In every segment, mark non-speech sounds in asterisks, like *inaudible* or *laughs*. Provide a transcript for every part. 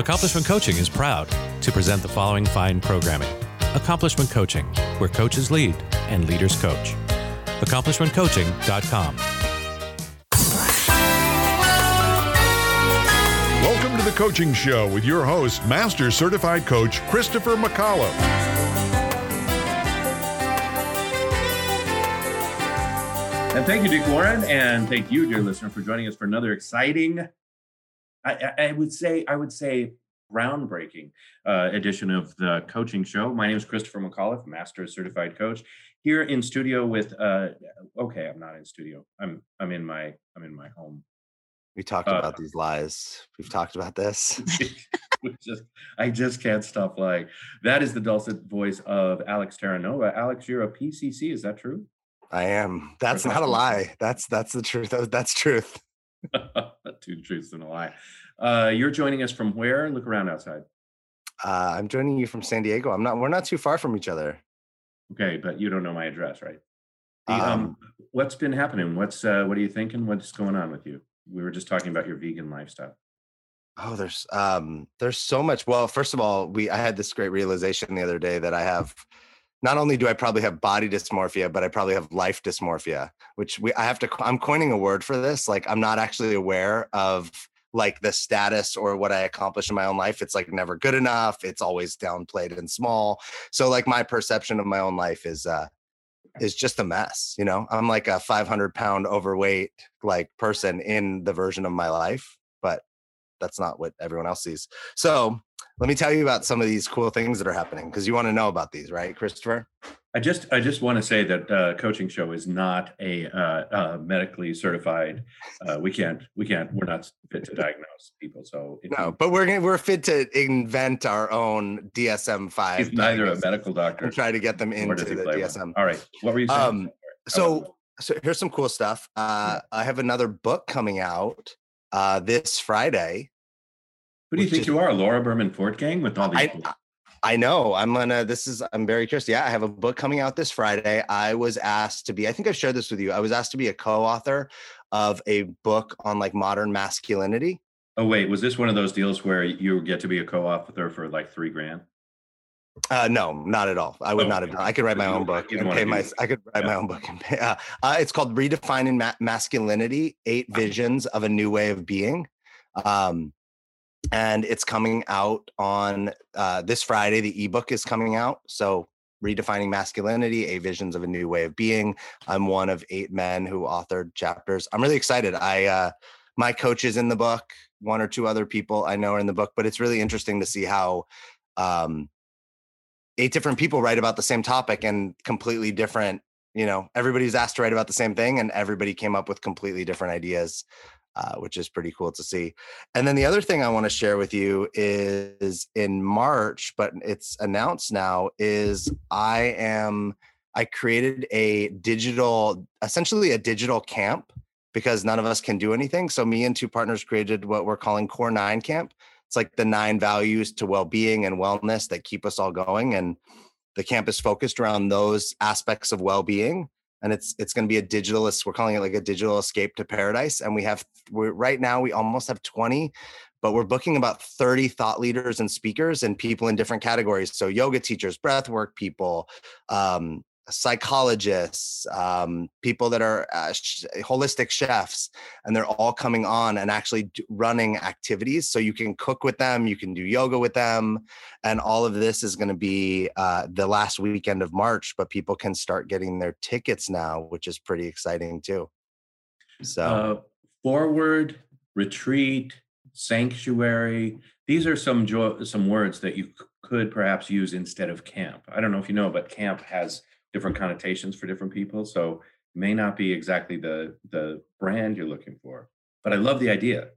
Accomplishment Coaching is proud to present the following fine programming Accomplishment Coaching, where coaches lead and leaders coach. AccomplishmentCoaching.com. Welcome to the Coaching Show with your host, Master Certified Coach Christopher McAuliffe. And thank you, Dick Warren, and thank you, dear listener, for joining us for another exciting. I, I would say, I would say, groundbreaking uh, edition of the Coaching Show. My name is Christopher McAuliffe, Master Certified Coach, here in studio with. Uh, okay, I'm not in studio. I'm I'm in my I'm in my home. We talked Uh, about these lies. We've talked about this. *laughs* Just, I just can't stop lying. That is the dulcet voice of Alex Terranova. Alex, you're a PCC. Is that true? I am. That's not a lie. That's that's the truth. That's truth. *laughs* Two truths and a lie. Uh, you're joining us from where? Look around outside. Uh, I'm joining you from San Diego. I'm not. We're not too far from each other. Okay, but you don't know my address, right? The, um, Um, what's been happening? What's uh, what are you thinking? What's going on with you? We were just talking about your vegan lifestyle. Oh, there's um, there's so much. Well, first of all, we I had this great realization the other day that I have. Not only do I probably have body dysmorphia, but I probably have life dysmorphia, which we I have to I'm coining a word for this. Like I'm not actually aware of like the status or what I accomplish in my own life. It's like never good enough. It's always downplayed and small. So like my perception of my own life is uh is just a mess. You know, I'm like a 500 pound overweight like person in the version of my life, that's not what everyone else sees. So let me tell you about some of these cool things that are happening because you want to know about these, right, Christopher? I just I just want to say that uh, coaching show is not a uh, uh, medically certified. Uh, we can't we can't we're not fit to diagnose people. So No, you- but we're gonna we're fit to invent our own DSM five. he's neither a medical doctor. and try to get them into the play one. DSM. All right, what were you saying? Um, So so here's some cool stuff. Uh, I have another book coming out uh, this Friday. Who do you think is- you are, Laura Berman Fortgang, with all these? I, I know. I'm gonna. This is. I'm very curious. Yeah, I have a book coming out this Friday. I was asked to be. I think I've shared this with you. I was asked to be a co-author of a book on like modern masculinity. oh wait, was this one of those deals where you get to be a co-author for like three grand? Uh, no, not at all. I would Oh, not have done. I could write my own book and pay my. I could write my own book and pay. Uh, uh, it's called "Redefining Ma- Masculinity: Eight Visions of a New Way of Being," um, and it's coming out on uh, this Friday. The ebook is coming out. So, "Redefining Masculinity: Eight Visions of a New Way of Being." I'm one of eight men who authored chapters. I'm really excited. I uh, my coach is in the book. One or two other people I know are in the book, but it's really interesting to see how. Um, eight different people write about the same topic and completely different you know everybody's asked to write about the same thing and everybody came up with completely different ideas uh, which is pretty cool to see. And then the other thing i want to share with you is in march but it's announced now is i am i created a digital essentially a digital camp because none of us can do anything. So me and two partners created what we're calling core nine camp it's like the nine values to well-being and wellness that keep us all going and the camp is focused around those aspects of well-being and it's it's going to be a digital we're calling it like a digital escape to paradise and we have right now we almost have 20 but we're booking about 30 thought leaders and speakers and people in different categories. So yoga teachers breath work people um, psychologists, um, people that are uh, sh- holistic chefs, and they're all coming on and actually d- running activities. So you can cook with them, you can do yoga with them, and all of this is going to be uh, the last weekend of March. But people can start getting their tickets now, which is pretty exciting too. So Uh, forward, retreat, sanctuary. These are some jo- some words that you could perhaps use instead of camp. I don't know if you know, but camp has different connotations for different people, so it may not be exactly the the brand you're looking for. But I love the idea.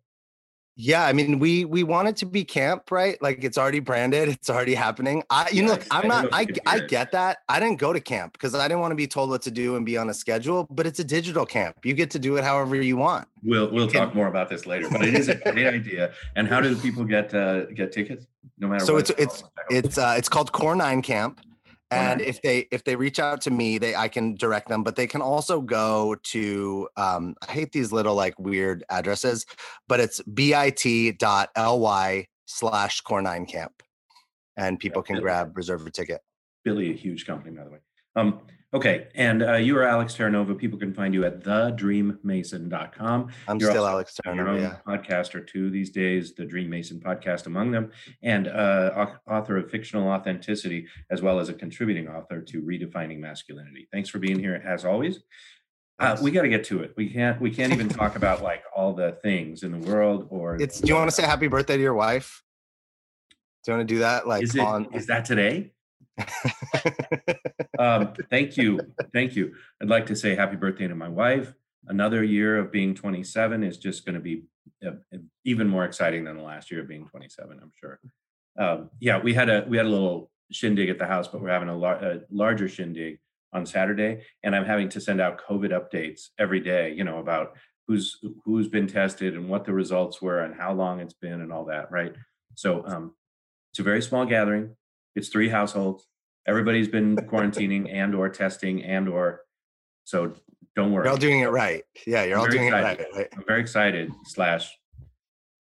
Yeah, I mean, we we want it to be camp, right? Like it's already branded, it's already happening. I, you Yeah, know, I- look, I I'm not. I I get that. I didn't go to camp because I didn't want to be told what to do and be on a schedule. But it's a digital camp. You get to do it however you want. We'll we'll talk more about this later, but it is a great *laughs* idea. And how do people get uh, get tickets? No matter So it's it's called, I hope. it's uh, it's called Core Nine Camp. And if they if they reach out to me, they I can direct them, but they can also go to um I hate these little like weird addresses, but it's bit.ly slash core nine camp. And people can grab reserve a ticket. Billy, a huge company, by the way. Um, okay. And uh, you are Alex Terranova. People can find you at thedreammason.com. I'm You're still Alex on your own Terranova. Yeah. podcast or two these days, the Dream Mason podcast among them, and uh, author of Fictional Authenticity, as well as a contributing author to Redefining Masculinity. Thanks for being here as always. Uh, we got to get to it. We can't. We can't even talk about like all the things in the world. Or It's. Do you want to say happy birthday to your wife? Do you want to do that? Like Is it? on. Is that today? *laughs* um, thank you. Thank you. I'd like to say happy birthday to my wife. Another year of being 27 is just going to be uh, even more exciting than the last year of being 27, I'm sure. Um, yeah, we had a we had a little shindig at the house, but we're having a, lar- a larger shindig on Saturday, and I'm having to send out COVID updates every day. You know about who's who's been tested and what the results were and how long it's been and all that. Right. So um, it's a very small gathering. It's three households. Everybody's been quarantining and or testing and or so don't worry. You're all doing it right. Yeah, you're I'm all very doing it excited. right. right? I'm very excited. Slash,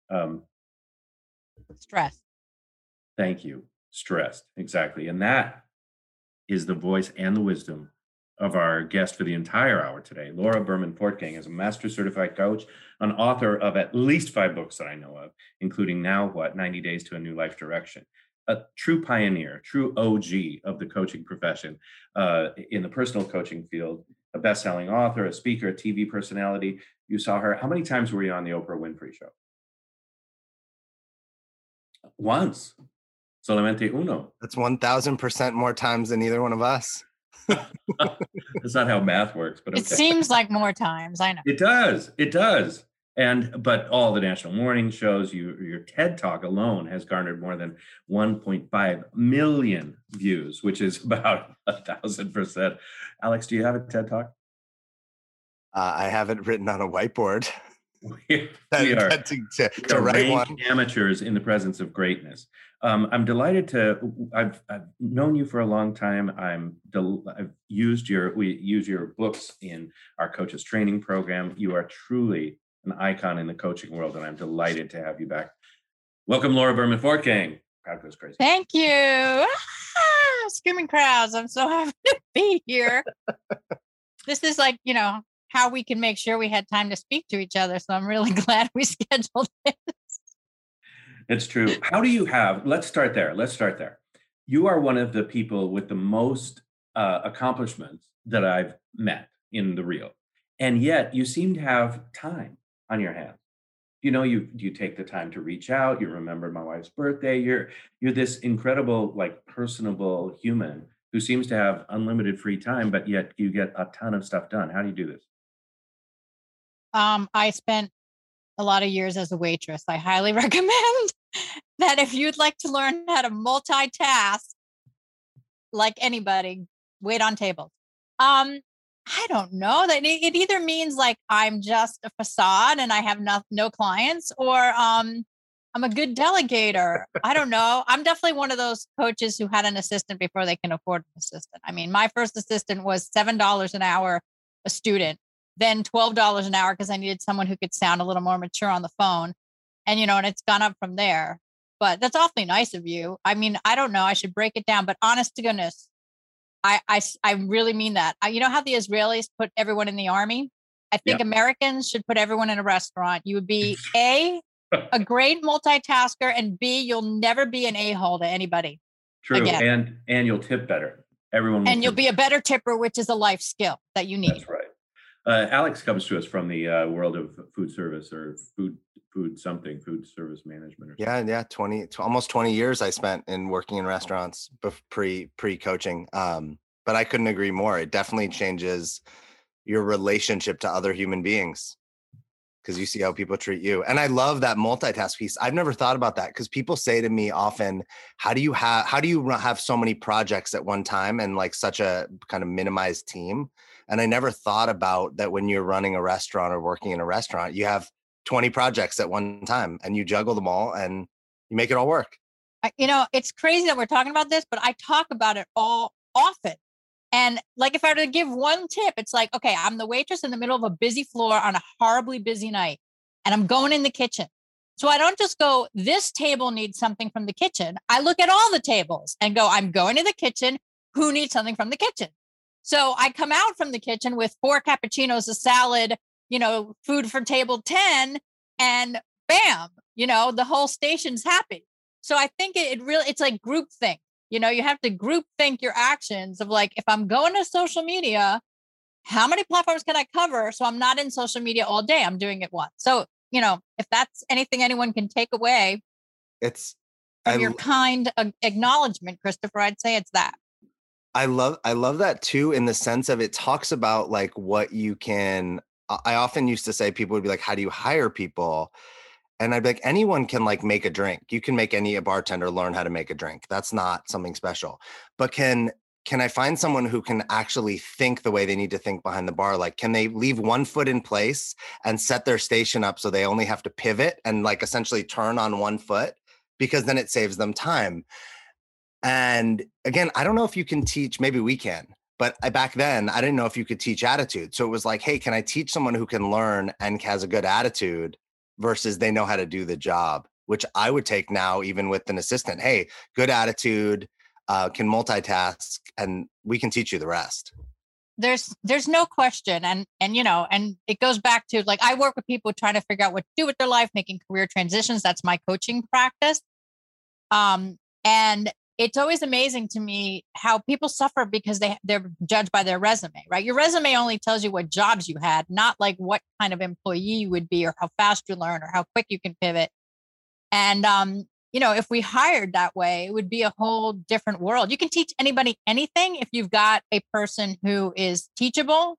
um, Stress. thank you. Stressed exactly, and that is the voice and the wisdom of our guest for the entire hour today. Laura Berman Fortgang is a master certified coach, an author of at least five books that I know of, including Now What 90 Days to a New Life Direction. A true pioneer, true OG of the coaching profession uh, in the personal coaching field, a best selling author, a speaker, a TV personality. You saw her. How many times were you on the Oprah Winfrey show? Once. Solamente uno. That's one thousand percent more times than either one of us. *laughs* That's not how math works, but okay. It seems like more times. I know. It does. It does. And but all the national morning shows, you your TED talk alone has garnered more than 1.5 million views, which is *laughs* about a thousand percent. Alex, do you have a TED talk? Uh, I have it written on a whiteboard. We, *laughs* we are, *laughs* to, to, we to are write rank one. amateurs in the presence of greatness. Um, I'm delighted to. I've I've known you for a long time. I'm. Del, I've used your. We use your books in our coaches training program. You are truly an icon in the coaching world, and I'm delighted to have you back. Welcome, Laura Berman Fortgang. Crowd goes crazy. Thank you. Ah, *laughs* screaming crowds. I'm so *laughs* happy to be here. *laughs* this is like, you know, how we can make sure we had time to speak to each other. So I'm really glad we scheduled it. It's true. How do you have? Let's start there. Let's start there. You are one of the people with the most uh, accomplishments that I've met in the real, and yet you seem to have time on your hands. You know, you you take the time to reach out. You remember my wife's birthday. You're you're this incredible, like personable human who seems to have unlimited free time, but yet you get a ton of stuff done. How do you do this? Um, I spent a lot of years as a waitress. I highly *laughs* recommend that if you'd like to learn how to multitask like anybody, wait on tables. Um, I don't know that it, it either means like I'm just a facade and I have no, no clients or um I'm a good delegator. I don't know. I'm definitely one of those coaches who had an assistant before they can afford an assistant. I mean, my first assistant was $7 an hour a student, then $12 an hour because I needed someone who could sound a little more mature on the phone. And you know, and it's gone up from there. But that's awfully nice of you. I mean, I don't know. I should break it down, but honest to goodness, I, I, I really mean that. I, you know how the Israelis put everyone in the army? I think Americans should put everyone in a restaurant. You would be *laughs* A, a *laughs* great multitasker, and B, you'll never be an a hole to anybody. True, Again. and and you'll tip better. Everyone, And you'll be a better tipper, which is a life skill that you need. That's right. Uh, Alex comes to us from the uh, world of food service or food food something food service management. Or Yeah, yeah, 20 tw- almost 20 years I spent in working in restaurants pre pre coaching. Um, but I couldn't agree more. It definitely changes your relationship to other human beings because you see how people treat you. And I love that multitask piece. I've never thought about that because people say to me often, "How do you have how do you have so many projects at one time and like such a kind of minimized team?" And I never thought about that when you're running a restaurant or working in a restaurant, you have 20 projects at one time and you juggle them all and you make it all work. You know, it's crazy that we're talking about this, but I talk about it all often. And like, if I were to give one tip, it's like, okay, I'm the waitress in the middle of a busy floor on a horribly busy night, and I'm going in the kitchen. So I don't just go, this table needs something from the kitchen. I look at all the tables and go, I'm going to the kitchen. Who needs something from the kitchen? So I come out from the kitchen with four cappuccinos, a salad, you know, food for table 10, and bam, you know, the whole station's happy. So I think it, it really, it's like group think. You know, you have to group think your actions of like, if I'm going to social media, how many platforms can I cover? So I'm not in social media all day. I'm doing it once. So you know, if that's anything anyone can take away, it's I, your kind acknowledgement, Christopher, I'd say it's that. I love I love that too in the sense of it talks about like what you can I often used to say people would be like how do you hire people and I'd be like anyone can like make a drink you can make any a bartender learn how to make a drink that's not something special but can can I find someone who can actually think the way they need to think behind the bar? Like, can they leave one foot in place and set their station up so they only have to pivot and like essentially turn on one foot? Because then it saves them time. And again, I don't know if you can teach, maybe we can, but I, back then I didn't know if you could teach attitude. So it was like, hey, can I teach someone who can learn and has a good attitude versus they know how to do the job, which I would take now, even with an assistant. Hey, good attitude uh, can multitask and we can teach you the rest there's there's no question and and you know and it goes back to like i work with people trying to figure out what to do with their life making career transitions that's my coaching practice um and it's always amazing to me how people suffer because they they're judged by their resume right your resume only tells you what jobs you had not like what kind of employee you would be or how fast you learn or how quick you can pivot and um you know, if we hired that way, it would be a whole different world. You can teach anybody anything if you've got a person who is teachable,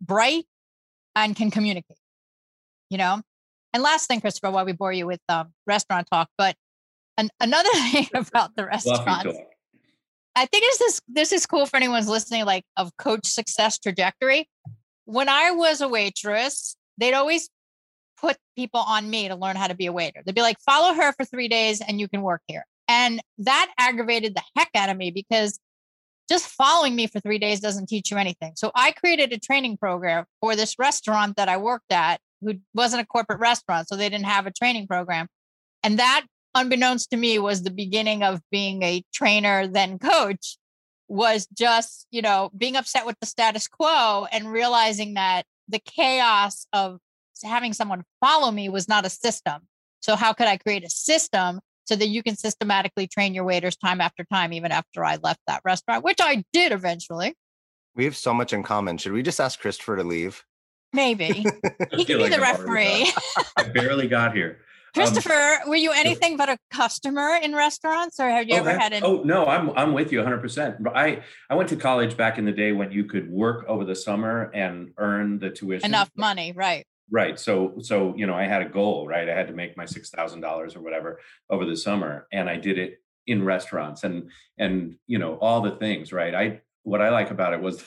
bright, and can communicate, you know? And last thing, Christopher, while we bore you with um, restaurant talk, but an, another *laughs* thing about the restaurants, I think this is this is cool for anyone's listening, like of coach success trajectory. When I was a waitress, they'd always put people on me to learn how to be a waiter. They'd be like, follow her for three days and you can work here. And that aggravated the heck out of me because just following me for three days doesn't teach you anything. So I created a training program for this restaurant that I worked at, who wasn't a corporate restaurant. So they didn't have a training program. And that, unbeknownst to me, was the beginning of being a trainer, then coach, was just, you know, being upset with the status quo and realizing that the chaos of having someone follow me was not a system. So how could I create a system so that you can systematically train your waiters time after time, even after I left that restaurant, which I did eventually. We have so much in common. Should we just ask Christopher to leave? Maybe *laughs* he can be like the referee. I barely got here. Um, Christopher, um, were you anything but a customer in restaurants, or have you oh, ever had? Any- oh no, I'm I'm with you 100. percent I I went to college back in the day when you could work over the summer and earn the tuition enough money, right? Right. So so you know, I had a goal, right? I had to make my six thousand dollars or whatever over the summer, and I did it in restaurants and and you know all the things, right? I what I like about it was.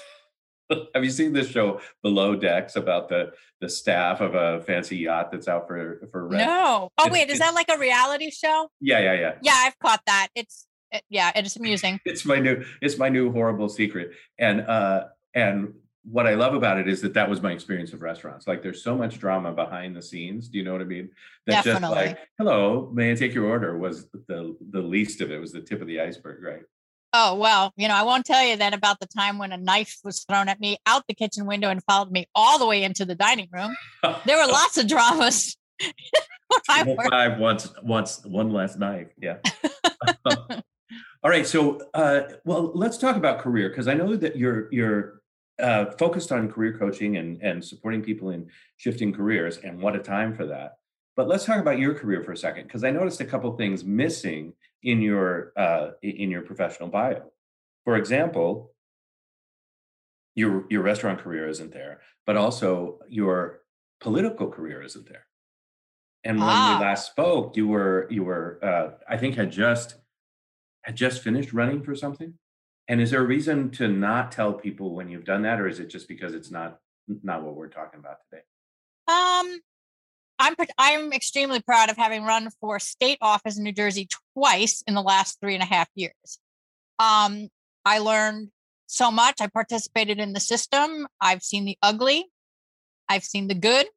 *laughs* have you seen this show Below Decks about the the staff of a fancy yacht that's out for for rent? No. Oh wait, is that like a reality show? Yeah, yeah, yeah. Yeah, I've caught that. It's it, yeah, it's amusing. *laughs* it's my new it's my new horrible secret. And uh and what I love about it is that that was my experience of restaurants. Like there's so much drama behind the scenes. Do you know what I mean? That Definitely. just like, hello, may I take your order was the the least of it was the tip of the iceberg, right? Oh well, you know, I won't tell you then about the time when a knife was thrown at me out the kitchen window and followed me all the way into the dining room. *laughs* there were lots of dramas. *laughs* Five once once one last knife. Yeah. *laughs* all right. So uh well let's talk about career because I know that you're you're uh, focused on career coaching and, and supporting people in shifting careers, and what a time for that. But let's talk about your career for a second, because I noticed a couple things missing in your uh, in your professional bio. For example, your your restaurant career isn't there, but also your political career isn't there. And when ah. we last spoke, you were you were uh, I think had just had just finished running for something. And is there a reason to not tell people when you've done that, or is it just because it's not not what we're talking about today? Um, I'm I'm extremely proud of having run for state office in New Jersey twice in the last three and a half years. Um, I learned so much. I participated in the system. I've seen the ugly. I've seen the good.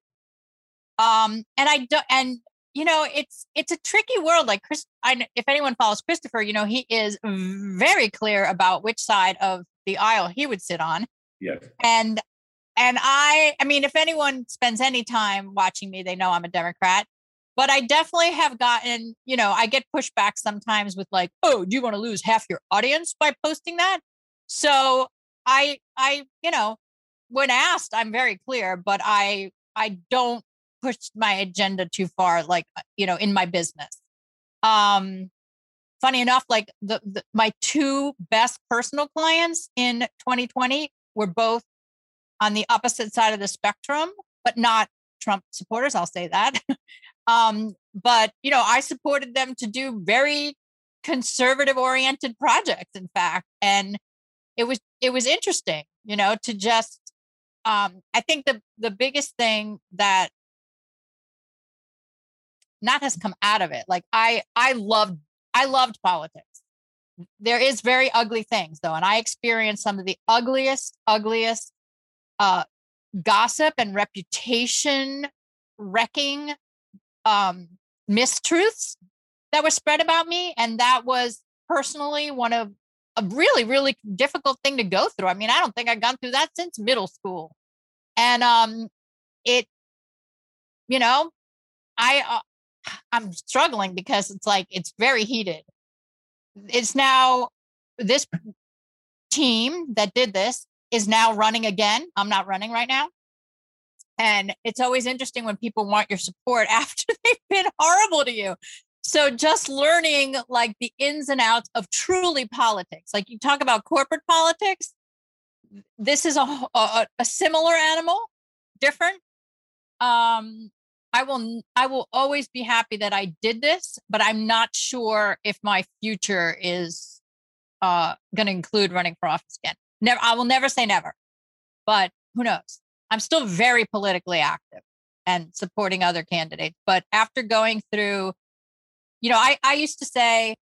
Um, and I don't. and you know, it's it's a tricky world. Like Chris, I, if anyone follows Christopher, you know, he is very clear about which side of the aisle he would sit on. Yes. And and I, I mean, if anyone spends any time watching me, they know I'm a Democrat. But I definitely have gotten, you know, I get pushback sometimes with like, oh, do you want to lose half your audience by posting that? So I, I, you know, when asked, I'm very clear, but I, I don't push my agenda too far, like, uh, you know, in my business. Um, funny enough, like the, the my two best personal clients in 2020 were both on the opposite side of the spectrum, but not Trump supporters. I'll say that. *laughs* um, but you know, I supported them to do very conservative oriented projects, in fact, and it was it was interesting, you know, to just. Um, I think the the biggest thing that not has come out of it. Like I I loved I loved politics. There is very ugly things though, and I experienced some of the ugliest, ugliest uh, gossip and reputation wrecking um, mistruths that were spread about me. And that was personally one of a really, really difficult thing to go through. I mean, I don't think I've gone through that since middle school. And um, it, you know, I, uh, I'm struggling because it's like, it's very heated. It's now this team that did this is now running again. I'm not running right now. And it's always interesting when people want your support *laughs* after they've been horrible to you. So just learning like the ins and outs of truly politics. Like you talk about corporate politics, this is a a, a similar animal, different. Um I will I will always be happy that I did this, but I'm not sure if my future is uh going to include running for office again. Never, I will never say never, but who knows? I'm still very politically active and supporting other candidates. But after going through, you know, I, I used to say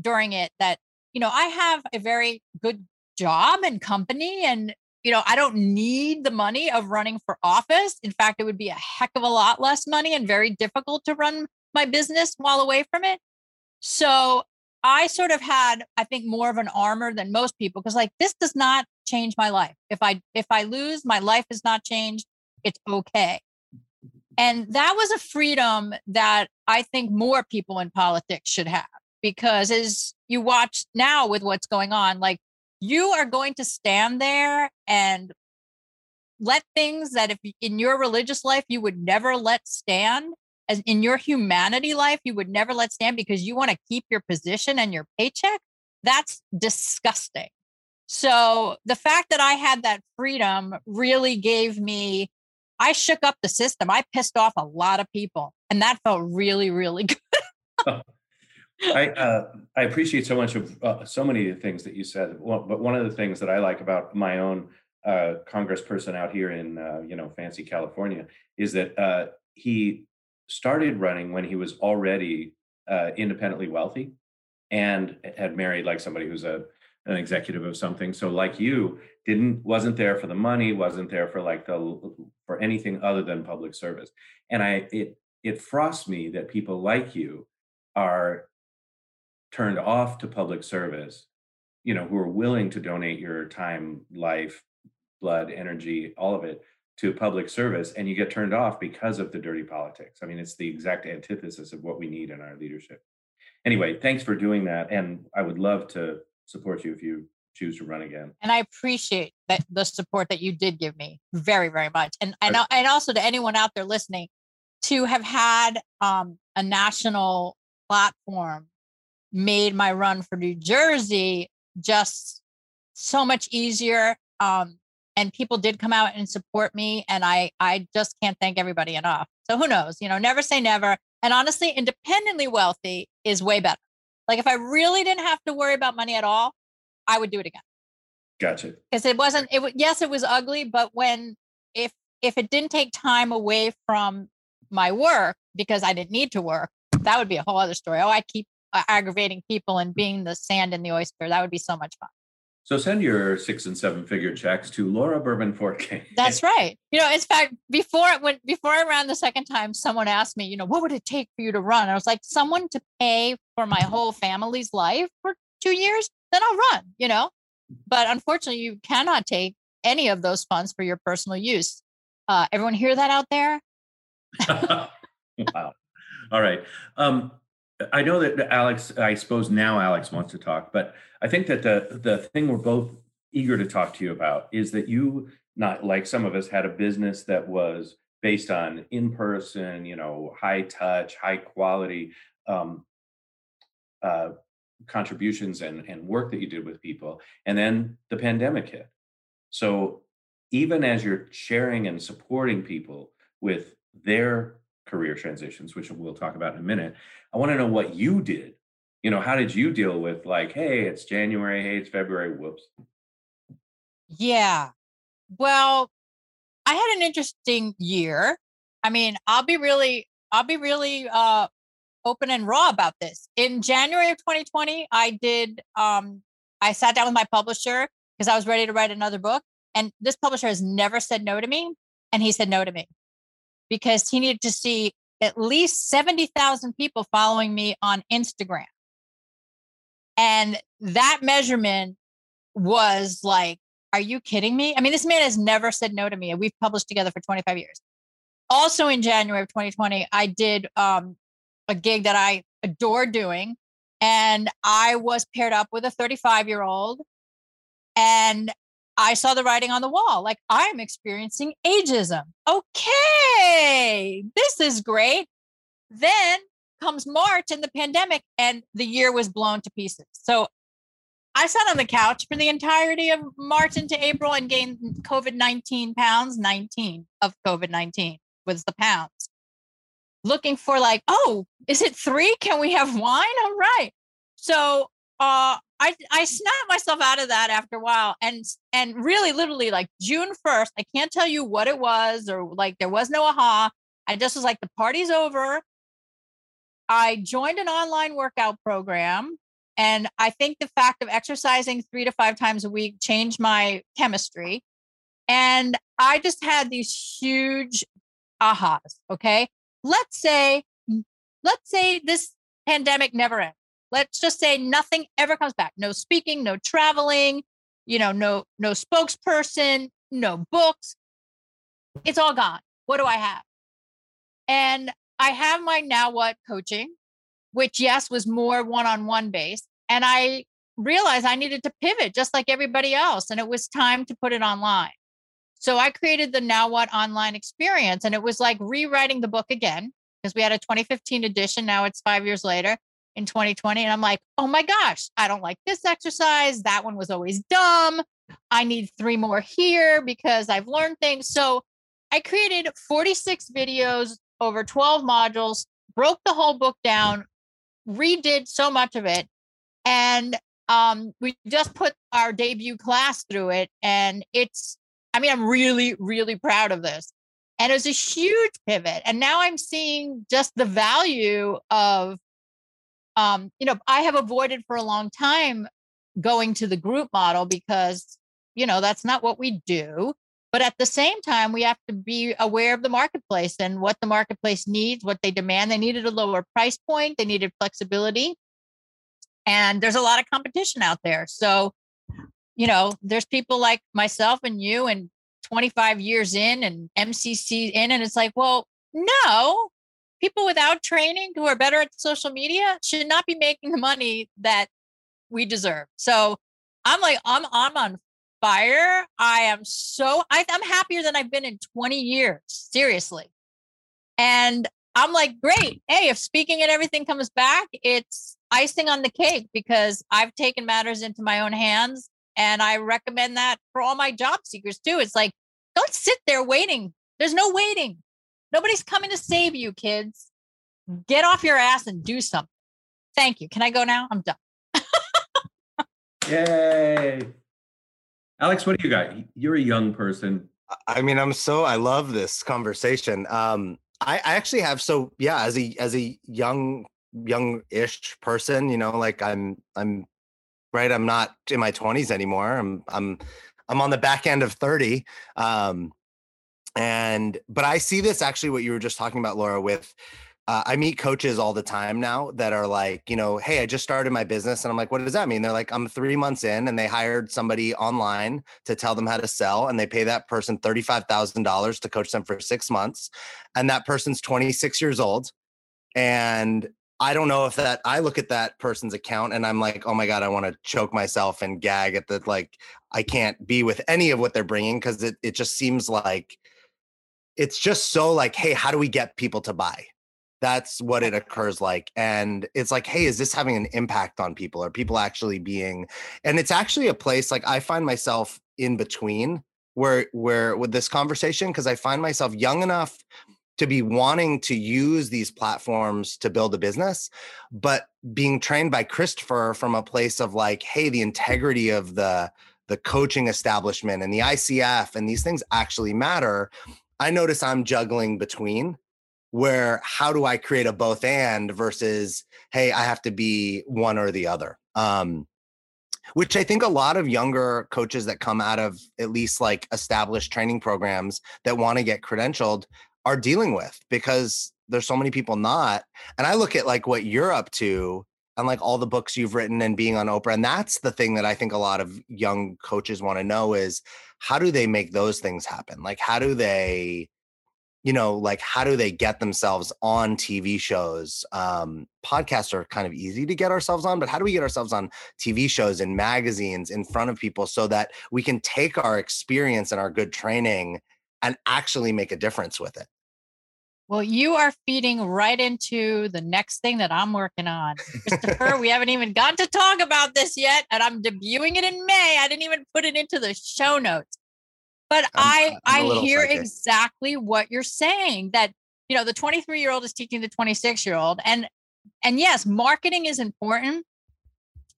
during it that, you know, I have a very good job and company and you know, I don't need the money of running for office. In fact, it would be a heck of a lot less money and very difficult to run my business while away from it. So I sort of had, I think, more of an armor than most people because like this does not change my life. If I if I lose, my life is not changed. It's okay. And that was a freedom that I think more people in politics should have because as you watch now with what's going on, like you are going to stand there and let things that if in your religious life you would never let stand as in your humanity life you would never let stand because you want to keep your position and your paycheck? That's disgusting. So the fact that i had that freedom really gave me i shook up the system. I pissed off a lot of people and that felt really really *laughs* good. I uh, I appreciate so much of uh, so many of the things that you said. Well, but one of the things that I like about my own uh, congressperson out here in uh, you know fancy California is that uh, he started running when he was already uh, independently wealthy and had married like somebody who's a an executive of something. So like you didn't wasn't there for the money wasn't there for like the for anything other than public service. And i it it frosts me that people like you are turned off to public service you know who are willing to donate your time life blood energy all of it to public service and you get turned off because of the dirty politics. I mean, it's the exact antithesis of what we need in our leadership. Anyway, thanks for doing that. And I would love to support you if you choose to run again. And I appreciate that the support that you did give me very, very much. And and, and also to anyone out there listening, to have had um, a national platform made my run for New Jersey just so much easier. Um, and people did come out and support me and i i just can't thank everybody enough. So who knows you know never say never. And honestly independently wealthy is way better. Like if i really didn't have to worry about money at all i would do it again. Gotcha. Because it wasn't it yes it was ugly but when if if it didn't take time away from my work because i didn't need to work that would be a whole other story. Oh i keep uh, aggravating people and being the sand in the oyster. That would be so much fun So send your six and seven figure checks to Laura Berman Fortgang. *laughs* That's right. You know, in fact, before when before I ran the second time, someone asked me, you know, what would it take for you to run? I was like, someone to pay for my whole family's life for two years, then I'll run. You know, but unfortunately, you cannot take any of those funds for your personal use. Uh, everyone hear that out there? *laughs* wow. All right. Um, I know that Alex, I suppose now Alex wants to talk, but I think that the the thing we're both eager to talk to you about is that you not like some of us had a business that was based on in person, you know, high touch, high quality um, uh, contributions and and work that you did with people, and then the pandemic hit. So even as you're sharing and supporting people with their career transitions, which we'll talk about in a minute. I want to know what you did. You know, how did you deal with like, hey, it's January, hey, it's February, whoops. Yeah. Well, I had an interesting year. I mean, I'll be really, I'll be really uh open and raw about this. In January of 2020, I did um I sat down with my publisher because I was ready to write another book. And this publisher has never said no to me. And he said no to me because he needed to see at least 70,000 people following me on Instagram. And that measurement was like, are you kidding me? I mean, this man has never said no to me. And We've published together for 25 years. Also in January of 2020, I did um, a gig that I adore doing. And I was paired up with a 35 year old. And I saw the writing on the wall like, I'm experiencing ageism. Okay, this is great. Then comes March and the pandemic, and the year was blown to pieces. So I sat on the couch for the entirety of March into April and gained COVID 19 pounds, 19 of COVID 19 was the pounds. Looking for, like, oh, is it three? Can we have wine? All right. So uh, I I snapped myself out of that after a while, and and really, literally, like June first, I can't tell you what it was, or like there was no aha. I just was like, the party's over. I joined an online workout program, and I think the fact of exercising three to five times a week changed my chemistry, and I just had these huge ahas. Okay, let's say, let's say this pandemic never ends let's just say nothing ever comes back. No speaking no traveling you know no no spokesperson no books. It's all gone. What do i have? And i have my now what coaching which yes was more one-on-one based and i realized i needed to pivot just like everybody else and it was time to put it online. So i created the now what online experience and it was like rewriting the book again because we had a 2015 edition now it's five years later in 2020. And I'm like, oh my gosh, I don't like this exercise. That one was always dumb. I need three more here because I've learned things. So I created 46 videos over 12 modules, broke the whole book down, redid so much of it. And um, we just put our debut class through it. And it's, I mean, I'm really, really proud of this. And it was a huge pivot. And now I'm seeing just the value of um, you know, I have avoided for a long time going to the group model because, you know, that's not what we do. But at the same time, we have to be aware of the marketplace and what the marketplace needs, what they demand. They needed a lower price point, they needed flexibility. And there's a lot of competition out there. So, you know, there's people like myself and you and 25 years in and MCC in, and it's like, well, no, people without training who are better at social media should not be making the money that we deserve. So I'm like, I'm I'm on fire. I am so I, I'm happier than I've been in 20 years. Seriously. And I'm like, great. Hey, if speaking and everything comes back, it's icing on the cake because I've taken matters into my own hands. And I recommend that for all my job seekers too. It's like, don't sit there waiting. There's no waiting. Nobody's coming to save you, kids. Get off your ass and do something. Thank you. Can I go now? I'm done. Yay. Alex, what do you got? You're a young person. I mean, I'm so I love this conversation. Um, I, I actually have so yeah, as a as a young young-ish person, you know, like I'm I'm right? I'm not in my 20s anymore. I'm I'm I'm on the back end of 30. Um, and but I see this actually what you were just talking about, Laura, with uh, I meet coaches all the time now that are like, you know, hey, I just started my business. And I'm like, what does that mean? They're like, I'm three months in and they hired somebody online to tell them how to sell. And they pay that person $35,000 to coach them for six months. And that person's 26 years old. And I don't know if that, I look at that person's account and I'm like, oh my God, I want to choke myself and gag at the, like, I can't be with any of what they're bringing because it, it just seems like, it's just so like, hey, how do we get people to buy? that's what it occurs like and it's like hey is this having an impact on people? Are people actually being and it's actually a place like i find myself in between where where with this conversation because i find myself young enough to be wanting to use these platforms to build a business but being trained by christopher from a place of like hey the integrity of the the coaching establishment and the icf and these things actually matter i notice i'm juggling between where how do I create a both and versus, hey, I have to be one or the other. Um, which I think a lot of younger coaches that come out of at least like established training programs that want to get credentialed are dealing with because there's so many people not. And I look at like what you're up to and like all the books you've written and being on Oprah. And that's the thing that I think a lot of young coaches want to know is how do they make those things happen? Like, how do they you know like how do they get themselves on tv shows um podcasts are kind of easy to get ourselves on but how do we get ourselves on tv shows and magazines in front of people so that we can take our experience and our good training and actually make a difference with it well, you are feeding right into the next thing that I'm working on. Christopher, we haven't even got to talk about this yet, and I'm debuting it in May. I didn't even put it into the show notes. But I'm, i uh, I'm I hear psychic. exactly what you're saying that you know the 23 year old is teaching the 26 year old and and yes, marketing is important.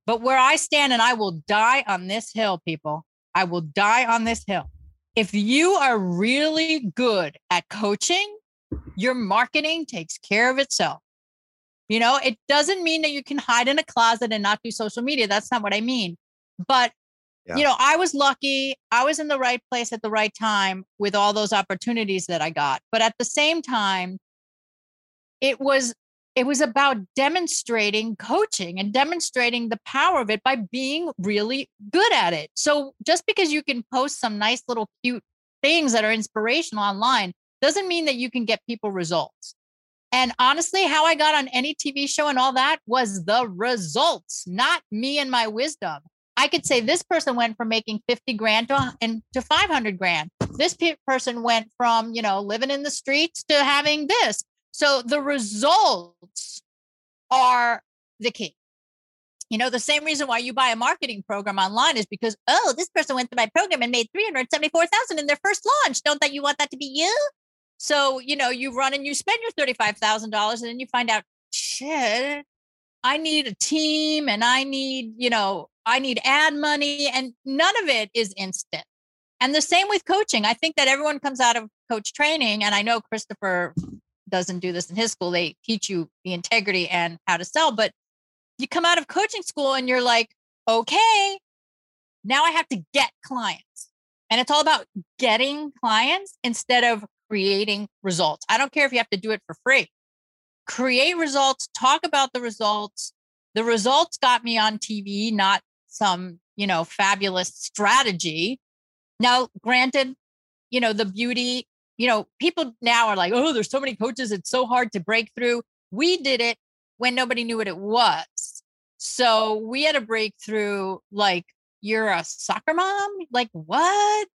But where I stand and I will die on this hill people. I will die on this hill. If you are really good at coaching, your marketing takes care of itself. You know, it doesn't mean that you can hide in a closet and not do social media. That's not what I mean. But yeah. you know, I was lucky. I was in the right place at the right time with all those opportunities that I got. But at the same time, it was it was about demonstrating coaching and demonstrating the power of it by being really good at it. So just because you can post some nice little cute things that are inspirational online doesn't mean that you can get people results. And honestly, how I got on any TV show and all that was the results, not me and my wisdom. I could say this person went from making 50 grand to, and to 500 grand. This pe- person went from, you know, living in the streets to having this. So the results are the key. You know, the same reason why you buy a marketing program online is because, oh, this person went through my program and made 374,000 in their first launch. Don't that you want that to be you? So, you know, you run and you spend your $35,000 and then you find out, shit, I need a team and I need, you know, I need ad money, and none of it is instant. And the same with coaching. I think that everyone comes out of coach training, and I know Christopher doesn't do this in his school. They teach you the integrity and how to sell, but you come out of coaching school and you're like, okay, now I have to get clients. And it's all about getting clients instead of creating results. I don't care if you have to do it for free. Create results, talk about the results. The results got me on TV, not some, you know, fabulous strategy. Now, granted, you know, the beauty, you know, people now are like, oh, there's so many coaches, it's so hard to break through. We did it when nobody knew what it was. So we had a breakthrough like, you're a soccer mom? Like, what?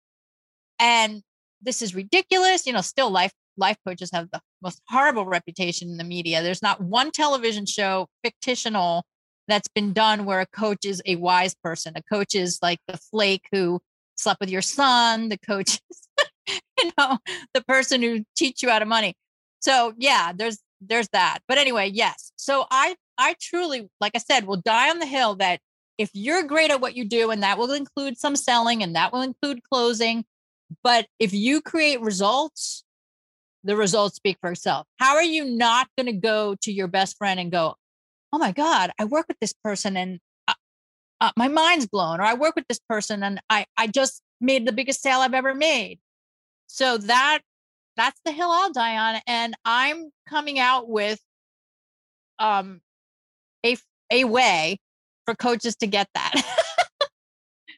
And this is ridiculous. You know, still life life coaches have the most horrible reputation in the media. There's not one television show, fictional, that's been done where a coach is a wise person. A coach is like the flake who slept with your son. The coach *laughs* is, you know, the person who teach you how to money. So yeah, there's there's that. But anyway, yes. So I I truly, like I said, will die on the hill that if you're great at what you do, and that will include some selling and that will include closing, but if you create results, the results speak for itself. How are you not going to go to your best friend and go, oh my God, I work with this person and uh, my mind's blown or i work with this person and i i just made the biggest sale i've ever made. So that that's the hill i'll die on and i'm coming out with um a a way for coaches to get that. *laughs*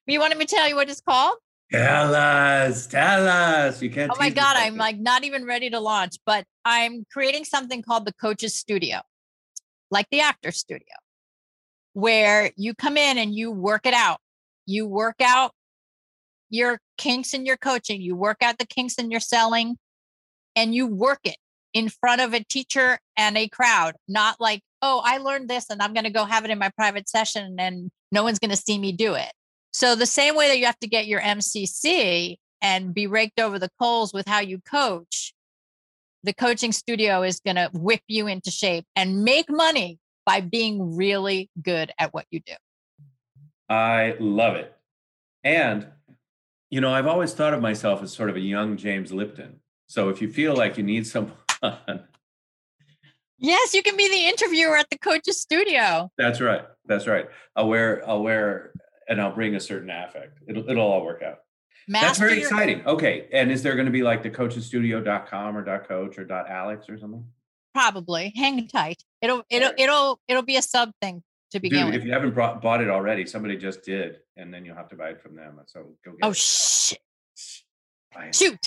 You want me to tell you what it's called Tell us, tell us. You can't. oh my god i'm like not even ready to launch but i'm creating something called the coaches studio like the actor studio where you come in and you work it out you work out your kinks in your coaching you work out the kinks in your selling and you work it in front of a teacher and a crowd not like oh i learned this and i'm going to go have it in my private session and no one's going to see me do it so the same way that you have to get your mcc and be raked over the coals with how you coach the coaching studio is going to whip you into shape and make money by being really good at what you do I love it. And, you know, I've always thought of myself as sort of a young James Lipton. So if you feel like you need someone, yes you can be the interviewer at the coach's studio that's right. That's right. I'll wear, I'll wear, and I'll bring a certain affect. It'll, it'll all work out. That's Master very your- exciting. Okay. And is there going to be like the coachesstudio.com or .coach or .alex or something? probably hang tight it'll it'll Alright. it'll it'll be a sub thing to begin Dude, with if you haven't brought, bought it already, somebody just did, and then you'll have to buy it from them. So go get oh it. shit Buy it. shoot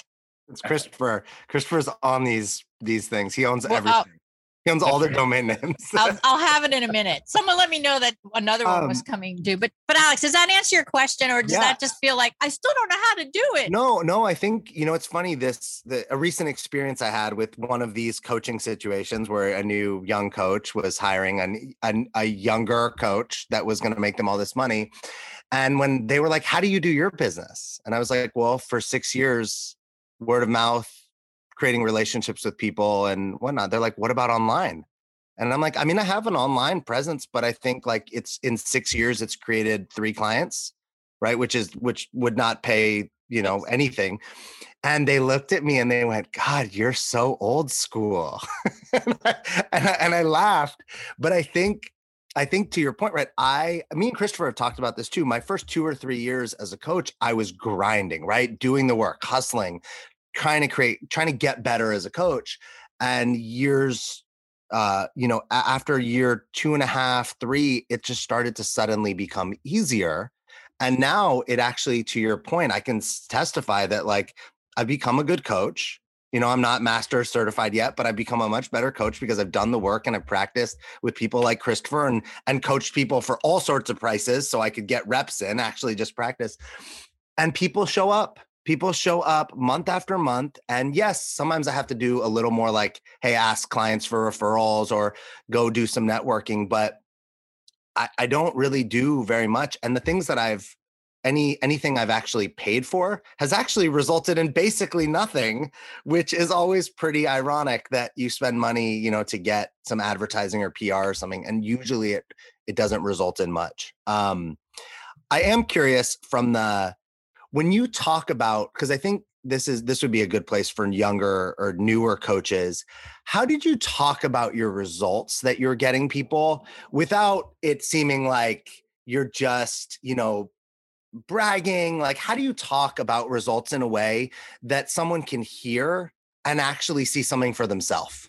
It's Christopher. Christopher's on these these things. He owns Well, uh, everything. He owns all their *laughs* domain names. I'll, I'll have it in a minute someone let me know that another one was Um, coming due but but alex does that answer your question or does Yeah. that just feel like i still don't know how to do it No, no, I think you know it's funny. This the a recent experience I had with one of these coaching situations where a new young coach was hiring an, an a younger coach that was going to make them all this money, and when they were like, "How do you do your business?" and I was like, "Well, for six years, word of mouth, creating relationships with people and whatnot." They're like, "What about online?" And I'm like, I mean, I have an online presence, but I think like it's in six years, it's created three clients, right? Which is which would not pay, you know, anything. And they looked at me and they went, God, you're so old school. *laughs* and, I, and, I, and I laughed. But I think, I think to your point, right? I, me and Christopher have talked about this too. My first two or three years as a coach, I was grinding, right? Doing the work, hustling, trying to create, trying to get better as a coach. And years uh, you know, after year two and a half, three, it just started to suddenly become easier. And now it actually, to your point, I can testify that like I've become a good coach. You know, I'm not master certified yet, but I've become a much better coach because I've done the work and I've practiced with people like Christopher and and coached people for all sorts of prices so I could get reps in, actually just practice. And people show up. People show up month after month. And yes, sometimes I have to do a little more like, hey, ask clients for referrals or go do some networking, but I, I don't really do very much. And the things that I've any anything I've actually paid for has actually resulted in basically nothing, which is always pretty ironic that you spend money, you know, to get some advertising or PR or something, and usually it it doesn't result in much. Um, I am curious from the when you talk about because I think this is this would be a good place for younger or newer coaches. How did you talk about your results that you're getting people without it seeming like you're just, you know, bragging? Like, how do you talk about results in a way that someone can hear and actually see something for themselves?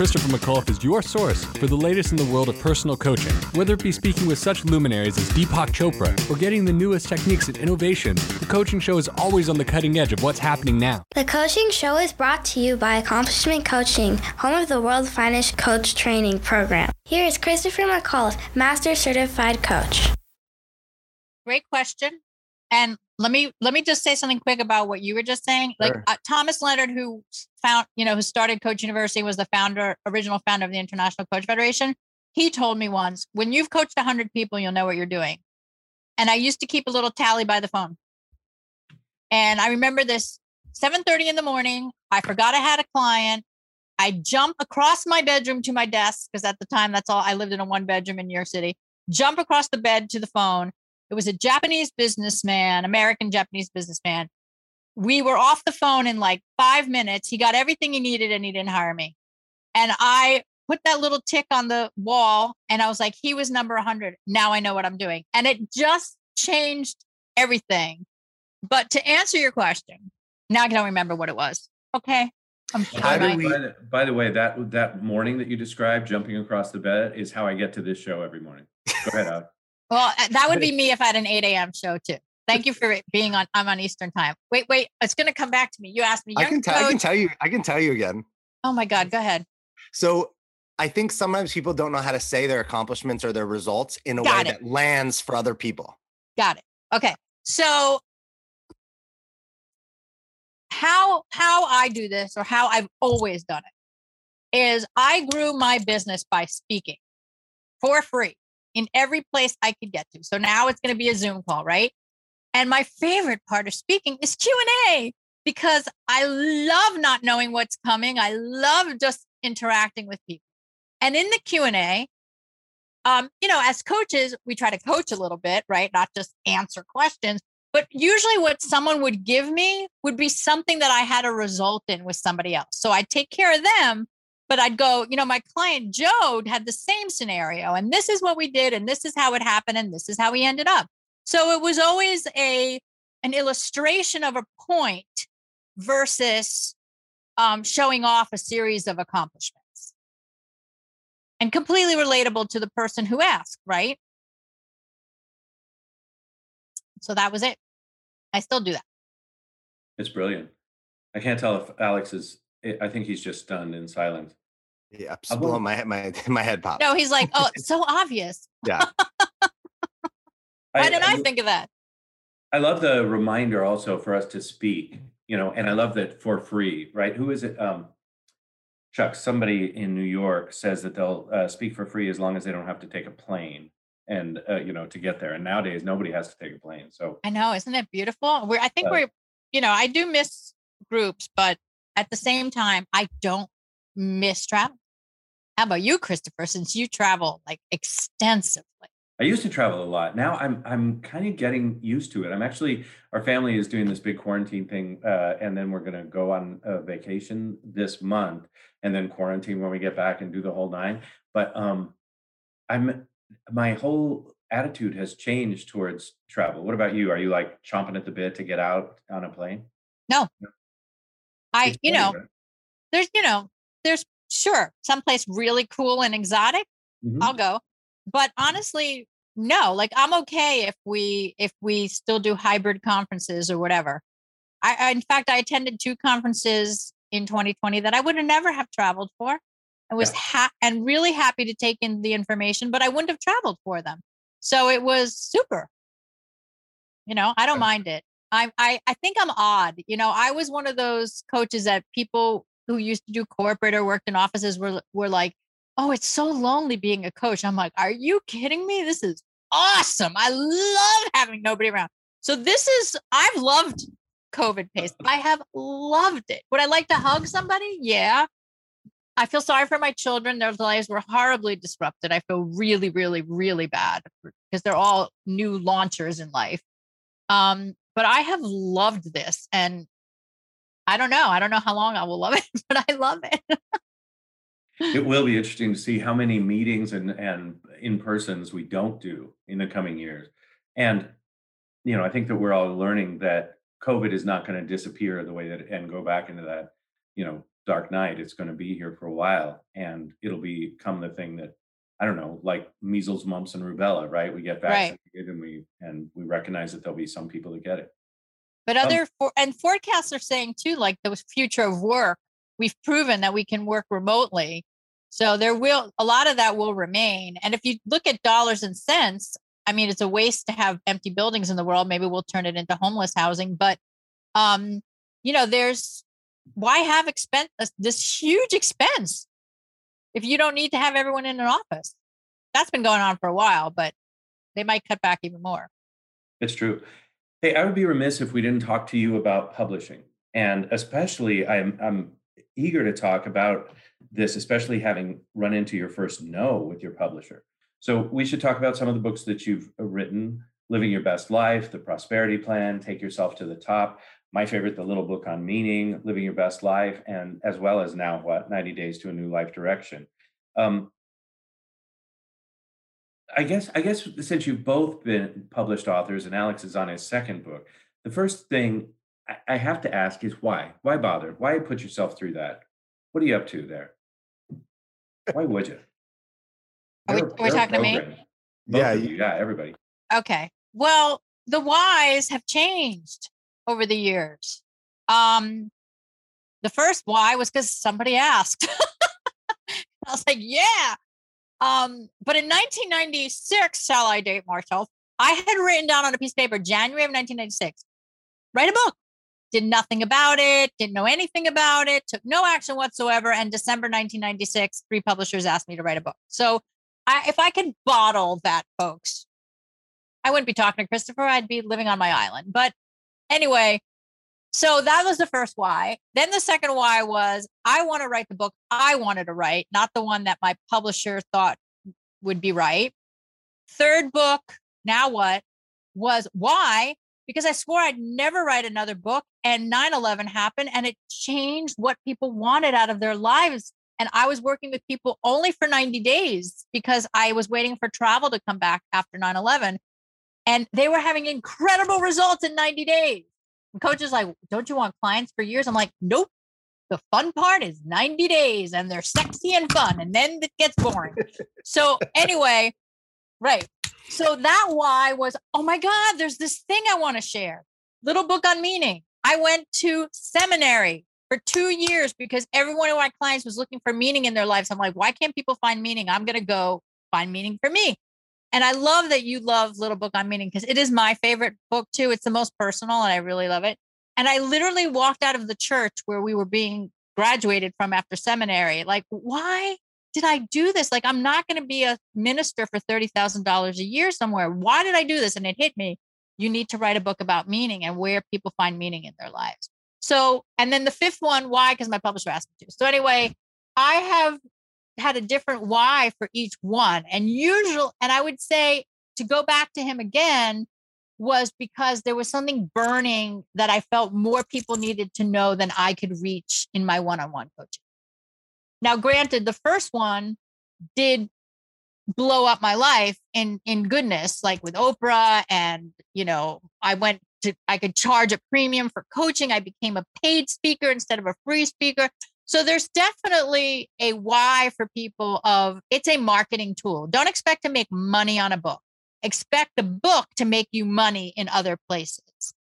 Christopher McAuliffe is your source for the latest in the world of personal coaching. Whether it be speaking with such luminaries as Deepak Chopra or getting the newest techniques and innovation, the coaching show is always on the cutting edge of what's happening now. The coaching show is brought to you by Accomplishment Coaching, home of the world's finest coach training program. Here is Christopher McAuliffe, Master Certified Coach. Great question. And let me let me just say something quick about what you were just saying. Like Sure. uh, Thomas Leonard, who found you know who started Coach University, was the founder, original founder of the International Coach Federation. He told me once, when you've coached hundred people, you'll know what you're doing. And I used to keep a little tally by the phone. And I remember this 7:30 in the morning. I forgot I had a client. I jump across my bedroom to my desk because at the time that's all I lived in a one bedroom in New York City. Jump across the bed to the phone. It was a Japanese businessman, American Japanese businessman. We were off the phone in like five minutes. He got everything he needed and he didn't hire me. And I put that little tick on the wall and I was like, he was number 100. Now I know what I'm doing. And it just changed everything. But to answer your question, now I don't remember what it was. Okay. By, we- by the, by the way, that that morning that you described, jumping across the bed, is how I get to this show every morning. Go ahead, Alex. Well, uh, that would be me if I had an 8 a.m. show too. Thank you for being on. I'm on Eastern time. Wait, wait. It's going to come back to me. You asked me. I can, tell. Can tell you. I can tell you again. Oh my God. Go ahead. So I think sometimes people don't know how to say their accomplishments or their results in a way it. that lands for other people. Got it. Okay. So how how I do this or how I've always done it is I grew my business by speaking for free in every place I could get to. So now it's going to be a Zoom call, right? And my favorite part of speaking is Q&A because I love not knowing what's coming. I love just interacting with people. And in the Q&A, um, you know, as coaches, we try to coach a little bit, right? Not just answer questions. But usually, what someone would give me would be something that I had a result in with somebody else. So I'd take care of them, but I'd go, you know, my client Joe had the same scenario, and this is what we did, and this is how it happened, and this is how we ended up. So it was always a an illustration of a point versus um, showing off a series of accomplishments and completely relatable to the person who asked, right? So that was it. I still do that. It's brilliant. I can't tell if Alex is. I think he's just stunned in silence. Yeah, I just will- my my *laughs* my head pop. No, he's like, oh, it's so obvious. Yeah. *laughs* Why didn't I, think of that? I love the reminder also for us to speak, you know, and I love that for free, right? Who is it? Um, Chuck, somebody in New York says that they'll uh, speak for free as long as they don't have to take a plane and, uh, you know, to get there. And nowadays, nobody has to take a plane. So, I know, isn't it beautiful? We're, I think Yeah. we're, you know, I do miss groups, but at the same time, I don't miss travel. How about you, Christopher? Since you travel like extensively. I used to travel a lot. Now I'm I'm kind of getting used to it. I'm actually our family is doing this big quarantine thing, uh, and then we're gonna go on a vacation this month, and then quarantine when we get back and do the whole nine. But um, I'm my whole attitude has changed towards travel. What about you? Are you like chomping at the bit to get out on a plane? No. I, It's you funny, know, right? there's, you know, there's sure someplace really cool and exotic. Mhm. I'll go. But honestly, no, like I'm okay if we if we still do hybrid conferences or whatever. I, I in fact I attended two conferences in 2020 that I would have never have traveled for. I was Yeah. ha- and really happy to take in the information, but I wouldn't have traveled for them. So it was super. You know, I don't mind it. I, I I think I'm odd. You know, I was one of those coaches that people who used to do corporate or worked in offices were were like, "Oh, it's so lonely being a coach." I'm like, "Are you kidding me? This is awesome. I love having nobody around." So this is I've loved COVID pace. I have loved it. Would I like to hug somebody? Yeah. I feel sorry for my children. Their lives were horribly disrupted. I feel really, really, really bad because they're all new launchers in life. Um, but I have loved this and I don't know. I don't know how long I will love it, *laughs* but I love it. it will be interesting to see how many meetings and and in persons we don't do in the coming years. And you know, I think that we're all learning that COVID is not going to disappear the way that and go back into that, you know, dark night. It's going to be here for a while, and it'll become the thing that I don't know, like measles, mumps, and rubella. Right? We get vaccinated, right. and we and we recognize that there'll be some people that get it. But um other um, for, and forecasts are saying too, like the future of work. We've proven that we can work remotely, so there will a lot of that will remain. And if you look at dollars and cents, I mean, it's a waste to have empty buildings in the world. Maybe we'll turn it into homeless housing. But, um, you know, there's why have expense uh, this huge expense if you don't need to have everyone in an office? That's been going on for a while, but they might cut back even more. It's true. Hey, I would be remiss if we didn't talk to you about publishing, and especially I'm I'm eager to talk about this, especially having run into your first no with your publisher. So we should talk about some of the books that you've uh, written Living Your Best Life, The Prosperity Plan, Take Yourself to the Top. My favorite, The Little Book on Meaning, Living Your Best Life, and as well as now, what, 90 Days to a New Life Direction. Um, I guess I guess since you've both been published authors and Alex is on his second book, the first thing I have to ask is why? Why bother? Why put yourself through that? What are you up to there? Why would you? *laughs* Are we, are we talking to me? yeah, you, yeah, everybody. Okay. Well, the whys have changed over the years. Um, the first why was because somebody asked. *laughs* I was like, yeah. Um, but in 1996, shall I date Marshall? I had written down on a piece of paper, January of 1996, write a book. Did nothing about it, didn't know anything about it, took no action whatsoever. And December 1996, three publishers asked me to write a book. So I, if I could bottle that, folks, I wouldn't be talking to Christopher. I'd be living on my island. But anyway, so that was the first why. Then the second why was I want to write the book I wanted to write, not the one that my publisher thought would be right. Third book, now what, was why? Because I swore I'd never write another book. And 9 11 happened and it changed what people wanted out of their lives. And I was working with people only for 90 days because I was waiting for travel to come back after 9 11. And they were having incredible results in 90 days. And coach is like, Don't you want clients for years? I'm like, Nope. The fun part is 90 days and they're sexy and fun. And then it gets boring. so, anyway, right. So that why was, oh my God, there's this thing I want to share. Little book on meaning. I went to seminary for two years because every one of my clients was looking for meaning in their lives. I'm like, why can't people find meaning? I'm going to go find meaning for me. And I love that you love Little Book on Meaning because it is my favorite book too. It's the most personal and I really love it. And I literally walked out of the church where we were being graduated from after seminary. Like, why did I do this? Like, I'm not going to be a minister for $30,000 a year somewhere. Why did I do this? And it hit me. You need to write a book about meaning and where people find meaning in their lives. So, and then the fifth one, why? Because my publisher asked me to. So, anyway, I have had a different why for each one. And usual, and I would say to go back to him again was because there was something burning that I felt more people needed to know than I could reach in my one on one coaching. Now, granted, the first one did blow up my life in in goodness like with oprah and you know i went to I could charge a premium for coaching. I became a paid speaker instead of a free speaker. So there's definitely a why for people of it's a marketing tool. Don't expect to make money on a book. Expect the book to make you money in other places.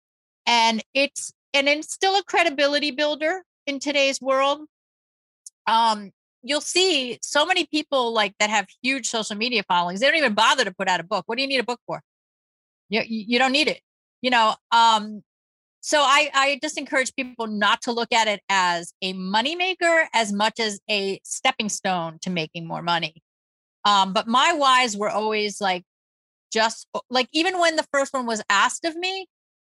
And it's and it's still a credibility builder in today's world. Um, you'll see so many people like that have huge social media followings. They don't even bother to put out a book. What do you need a book for? You, you don't need it you know um so I, I just encourage people not to look at it as a moneymaker as much as a stepping stone to making more money. Um, but my whys were always like, just like even when the first one was asked of me,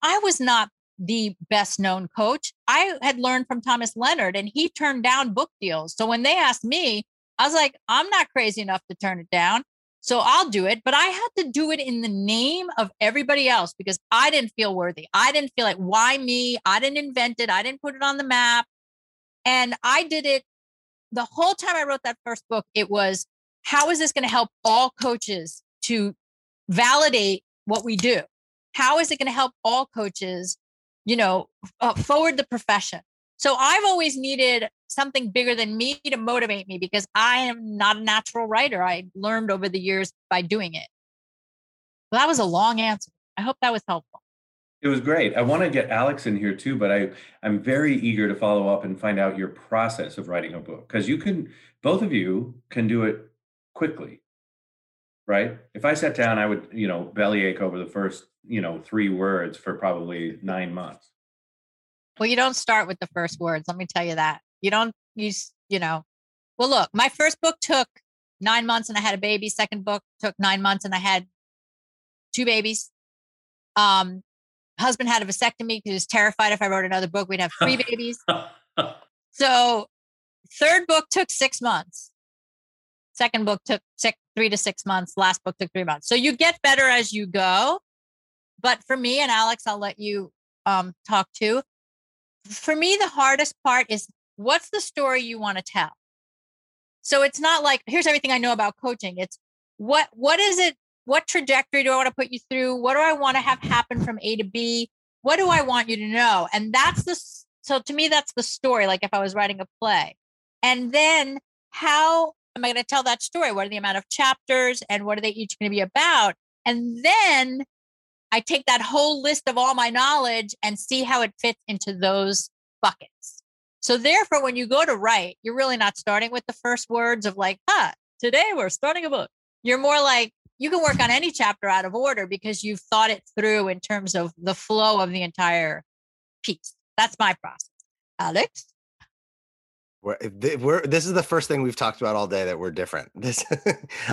I was not the best known coach. I had learned from Thomas Leonard and he turned down book deals. So when they asked me, I was like, I'm not crazy enough to turn it down. So I'll do it, but I had to do it in the name of everybody else because I didn't feel worthy. I didn't feel like, why me? I didn't invent it. I didn't put it on the map. And I did it the whole time I wrote that first book. It was, how is this going to help all coaches to validate what we do? How is it going to help all coaches, you know, uh, forward the profession? So I've always needed something bigger than me to motivate me because I am not a natural writer. I learned over the years by doing it. Well, that was a long answer. I hope that was helpful. It was great. I want to get Alex in here too, but I I'm very eager to follow up and find out your process of writing a book because you can both of you can do it quickly. Right? If I sat down, I would, you know, bellyache over the first, you know, 3 words for probably 9 months. Well, you don't start with the first words. Let me tell you that. You don't use, you know. Well, look, my first book took nine months and I had a baby. Second book took nine months and I had two babies. Um, husband had a vasectomy because he was terrified if I wrote another book, we'd have three babies. *laughs* So third book took six months. Second book took six, three to six months. Last book took three months. So you get better as you go. But for me and Alex, I'll let you um, talk too. For me, the hardest part is what's the story you want to tell? So it's not like here's everything i know about coaching it's what what is it what trajectory do i want to put you through? What do i want to have happen from a to b? What do i want you to know? And that's the so to me that's the story like if i was writing a play. And then how am i going to tell that story? What are the amount of chapters and what are they each going to be about? And then i take that whole list of all my knowledge and see how it fits into those buckets so therefore, when you go to write, you're really not starting with the first words of like, huh, today we're starting a book. You're more like, you can work on any chapter out of order because you've thought it through in terms of the flow of the entire piece. That's my process. Alex? We're, we're, this is the first thing we've talked about all day that we're different. *laughs* This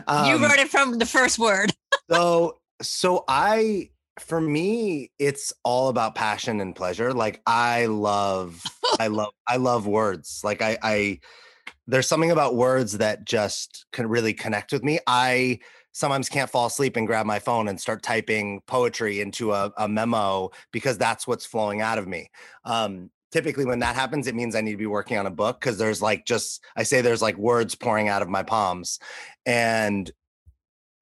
um, you wrote it from the first word. so so I for me it's all about passion and pleasure like i love i *laughs* love i love words like i i there's something about words that just can really connect with me i sometimes can't fall asleep and grab my phone and start typing poetry into a, a memo because that's what's flowing out of me um typically when that happens it means i need to be working on a book because there's like just i say there's like words pouring out of my palms and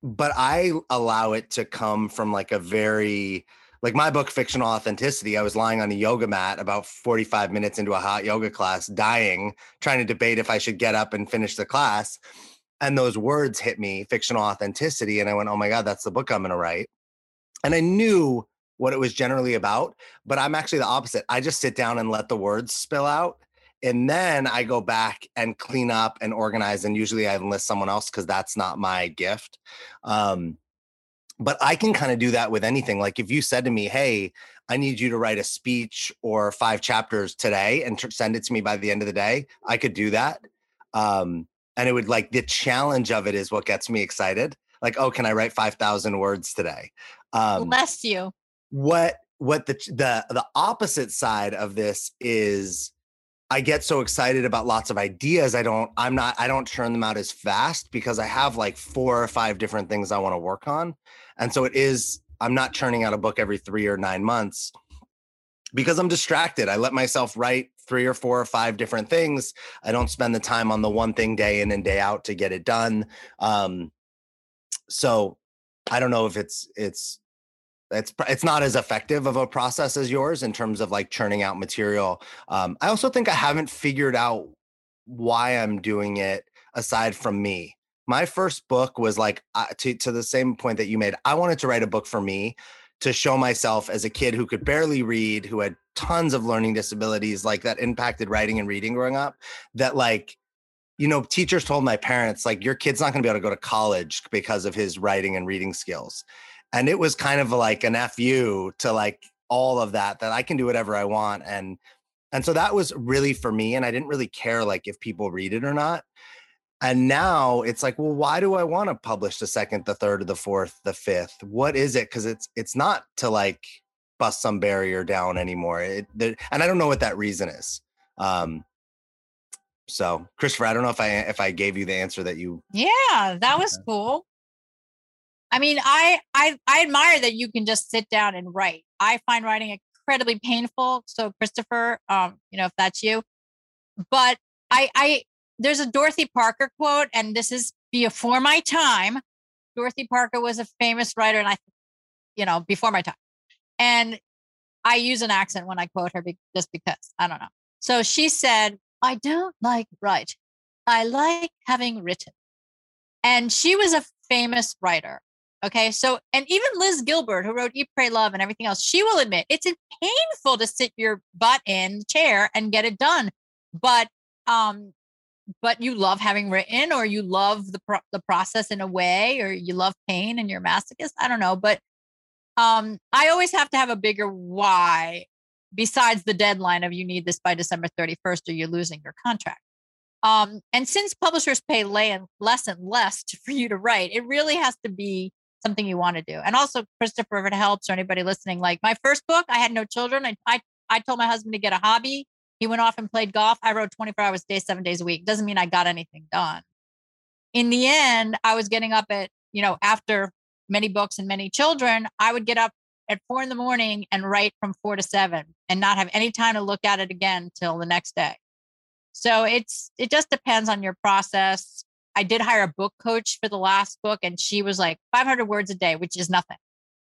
but I allow it to come from like a very like my book fictional authenticity i was lying on a yoga mat about 45 minutes into a hot yoga class dying trying to debate if i should get up and finish the class and those words hit me fictional authenticity and i went oh my god that's the book i'm going to write and i knew what it was generally about but i'm actually the opposite i just sit down and let the words spill out and then I go back and clean up and organize. And usually I enlist someone else because that's not my gift. Um, but I can kind of do that with anything. Like if you said to me, Hey, I need you to write a speech or five chapters today and tr- send it to me by the end of the day, I could do that. Um, and it would like the challenge of it is what gets me excited. Like, oh, can I write 5,000 words today? Um, Bless you. What, what the, the, the opposite side of this is I get so excited about lots of ideas. I don't, I'm not, I don't churn them out as fast because I have like four or five different things I want to work on. And so it is, I'm not churning out a book every three or nine months because I'm distracted. I let myself write three or four or five different things. I don't spend the time on the one thing day in and day out to get it done. Um, so I don't know if it's, it's, it's it's not as effective of a process as yours in terms of like churning out material. Um, I also think I haven't figured out why I'm doing it aside from me. My first book was like uh, to to the same point that you made. I wanted to write a book for me to show myself as a kid who could barely read, who had tons of learning disabilities, like that impacted writing and reading growing up. That like you know, teachers told my parents, like, your kid's not going to be able to go to college because of his writing and reading skills and it was kind of like an fu to like all of that that i can do whatever i want and and so that was really for me and i didn't really care like if people read it or not and now it's like well why do i want to publish the second the third or the fourth the fifth? What is it? Because it's it's not to like bust some barrier down anymore it, and i don't know what that reason is um so christopher i don't know if i if i gave you the answer that you yeah that was *laughs* cool I mean, I I I admire that you can just sit down and write. I find writing incredibly painful. So Christopher, um, you know, if that's you, but I I there's a Dorothy Parker quote, and this is before my time. Dorothy Parker was a famous writer, and I, you know, before my time. And I use an accent when I quote her be- just because I don't know. So she said, I don't like write. I like having written. And she was a famous writer. Okay. So, and even Liz Gilbert, who wrote Eat, Pray, Love and everything else, she will admit it's painful to sit your butt in the chair and get it done. But, um, but you love having written or you love the pro- the process in a way or you love pain and you're masochist i don't know but um i always have to have a bigger why besides the deadline of you need this by december 31st or you're losing your contract um and since publishers pay less and less for you to write it really has to be something you want to do and also christopher if it helps or anybody listening like my first book i had no children i i, I told my husband to get a hobby he went off and played golf. I wrote 24 hours a day, seven days a week. Doesn't mean I got anything done. In the end, I was getting up at, you know, after many books and many children, I would get up at four in the morning and write from four to seven and not have any time to look at it again till the next day. So it's it just depends on your process. I did hire a book coach for the last book and she was like 500 words a day, which is nothing.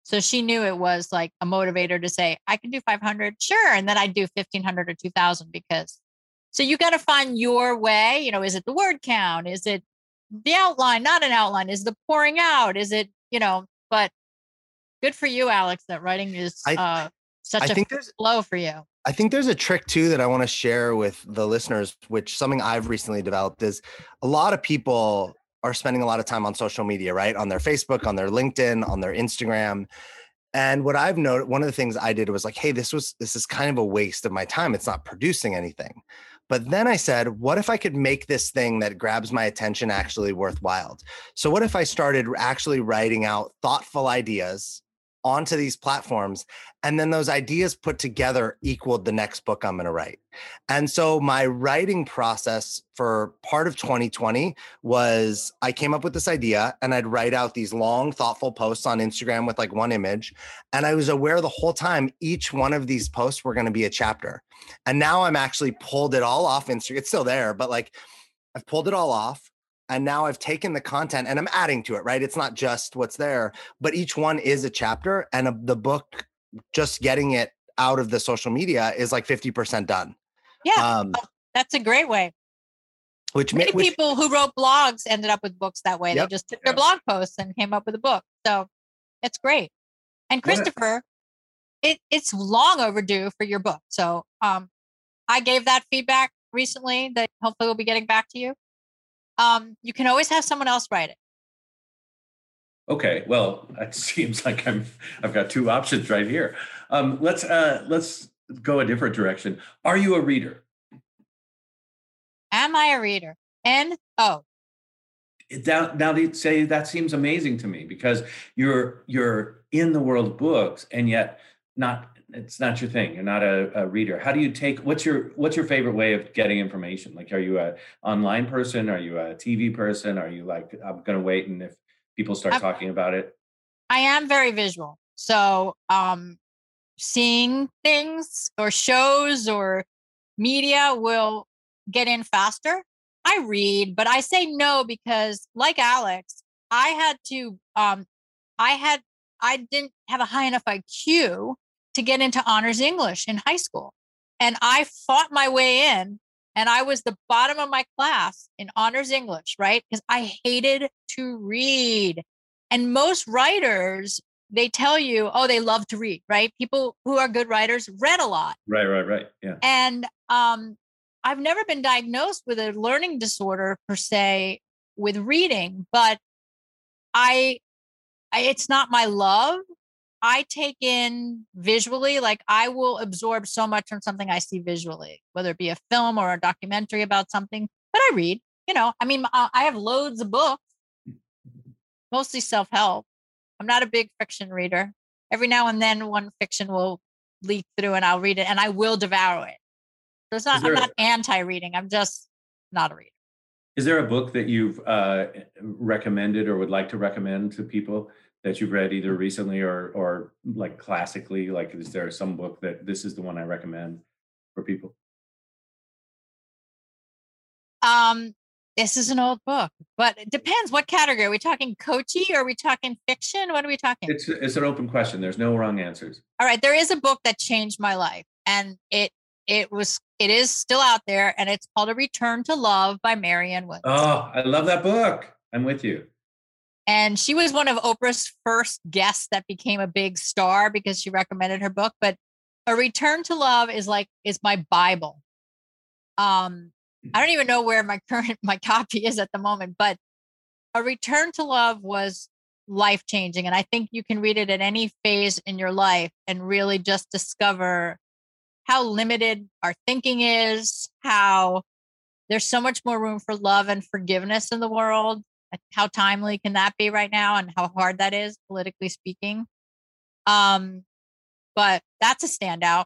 So she knew it was like a motivator to say, I can do 500, sure. And then I'd do 1500 or 2000 because so you got to find your way. You know, is it the word count? Is it the outline? Not an outline. Is the pouring out? Is it, you know, but good for you, Alex, that writing is I, uh, such I a think flow for you. I think there's a trick too that I want to share with the listeners, which something I've recently developed is a lot of people are spending a lot of time on social media, right? On their Facebook, on their LinkedIn, on their Instagram. And what I've noted, one of the things I did was like, hey, this was this is kind of a waste of my time. It's not producing anything. But then I said, what if I could make this thing that grabs my attention actually worthwhile? So what if I started actually writing out thoughtful ideas onto these platforms and then those ideas put together equaled the next book i'm going to write. And so my writing process for part of 2020 was i came up with this idea and i'd write out these long thoughtful posts on instagram with like one image and i was aware the whole time each one of these posts were going to be a chapter. And now i'm actually pulled it all off instagram it's still there but like i've pulled it all off and now I've taken the content and I'm adding to it, right? It's not just what's there, but each one is a chapter and a, the book just getting it out of the social media is like 50% done. Yeah. Um, that's a great way. Which many which, people who wrote blogs ended up with books that way. Yep, they just took their blog posts and came up with a book. So it's great. And Christopher, it, it's long overdue for your book. So um, I gave that feedback recently that hopefully we'll be getting back to you um, you can always have someone else write it. Okay, well, *laughs* it seems like I'm I've got two options right here. Um, let's uh, let's go a different direction. Are you a reader? Am I a reader? And oh, now, now they say that seems amazing to me because you're you're in the world of books and yet not it's not your thing. You're not a, a, reader. How do you take what's your what's your favorite way of getting information? Like are you a online person? Are you a tv person? Are you like i'm gonna wait and if people start I'm, talking about it? I am very visual. So um seeing things or shows or media will get in faster. I read but i say no because like alex i had to um i had i didn't have a high enough iq to get into honors English in high school. And I fought my way in and I was the bottom of my class in honors English, right? Because I hated to read. And most writers, they tell you, oh, they love to read, right? People who are good writers read a lot. Right, right, right. Yeah. And um, I've never been diagnosed with a learning disorder per se with reading, but I, I it's not my love I take in visually, like I will absorb so much from something I see visually, whether it be a film or a documentary about something. But I read, you know, I mean, I have loads of books, mostly self help. I'm not a big fiction reader. Every now and then, one fiction will leak through and I'll read it and I will devour it. So it's not, I'm not anti reading. I'm just not a reader. Is there a book that you've uh, recommended or would like to recommend to people that you've read either recently or or like classically? Like, is there some book that this is the one I recommend for people? Um, this is an old book, but it depends what category. Are we talking coachy or are we talking fiction? What are we talking? It's it's an open question. There's no wrong answers. All right, there is a book that changed my life, and it it was it is still out there, and it's called A Return to Love by Marianne Woods. Oh, I love that book. I'm with you. And she was one of Oprah's first guests that became a big star because she recommended her book. But A Return to Love is like is my Bible. Um, I don't even know where my *laughs* current my copy is at the moment, but A Return to Love was life changing. And I think you can read it at any phase in your life and really just discover how limited our thinking is, how there's so much more room for love and forgiveness in the world. How timely can that be right now and how hard that is politically speaking? Um, but that's a standout.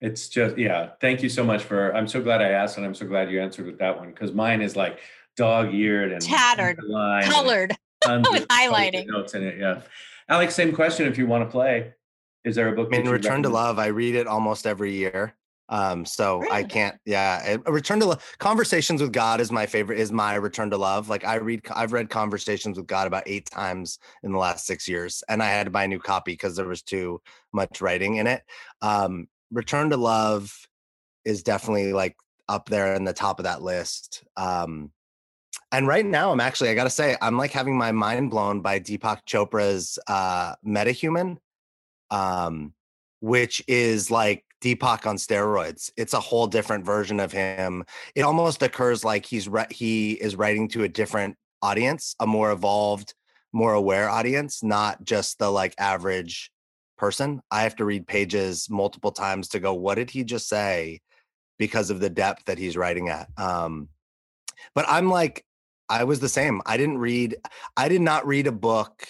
It's just yeah. Thank you so much for. I'm so glad I asked, and I'm so glad you answered with that one because mine is like dog-eared and tattered, colored, *laughs* with highlighting notes in it. Yeah, Alex, same question. If you want to play, is there a book? I mean, Return to Love. I read it almost every year. Um, so really? I can't, yeah. A return to love conversations with God is my favorite, is my return to love. Like I read, I've read conversations with God about eight times in the last six years, and I had to buy a new copy because there was too much writing in it. Um, return to love is definitely like up there in the top of that list. Um, and right now, I'm actually, I gotta say, I'm like having my mind blown by Deepak Chopra's uh, MetaHuman, um, which is like Deepak on steroids. It's a whole different version of him. It almost occurs like he's re- he is writing to a different audience, a more evolved, more aware audience, not just the like average person. I have to read pages multiple times to go, what did he just say? Because of the depth that he's writing at. Um, but I'm like, I was the same. I didn't read, I did not read a book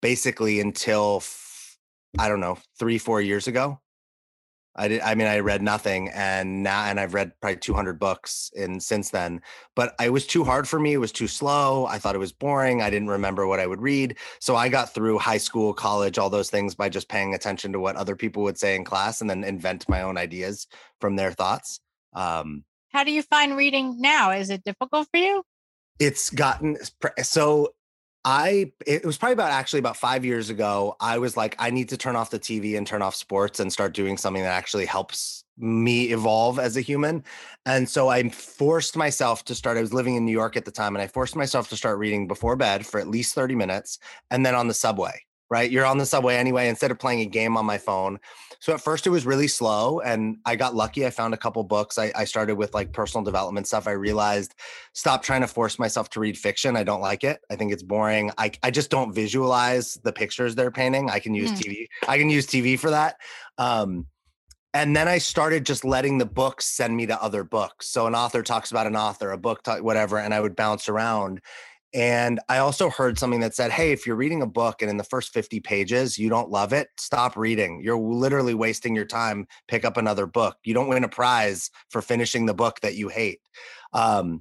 basically until I don't know, three, four years ago. I did. I mean, I read nothing, and now, and I've read probably 200 books in since then. But it was too hard for me. It was too slow. I thought it was boring. I didn't remember what I would read. So I got through high school, college, all those things by just paying attention to what other people would say in class, and then invent my own ideas from their thoughts. Um, How do you find reading now? Is it difficult for you? It's gotten so I it was probably about actually about five years ago. I was like, I need to turn off the TV and turn off sports and start doing something that actually helps me evolve as a human. And so I forced myself to start. I was living in New York at the time, and I forced myself to start reading before bed for at least 30 minutes and then on the subway right? You're on the subway anyway, instead of playing a game on my phone. So at first it was really slow and I got lucky. I found a couple books. I, I, started with like personal development stuff. I realized stop trying to force myself to read fiction. I don't like it. I think it's boring. I, I just don't visualize the pictures they're painting. I can use mm. TV. I can use TV for that. Um, and then I started just letting the books send me to other books. So an author talks about an author, a book, talk, whatever, and I would bounce around. And I also heard something that said, hey, if you're reading a book and in the first 50 pages you don't love it, stop reading. You're literally wasting your time. Pick up another book. You don't win a prize for finishing the book that you hate. Um,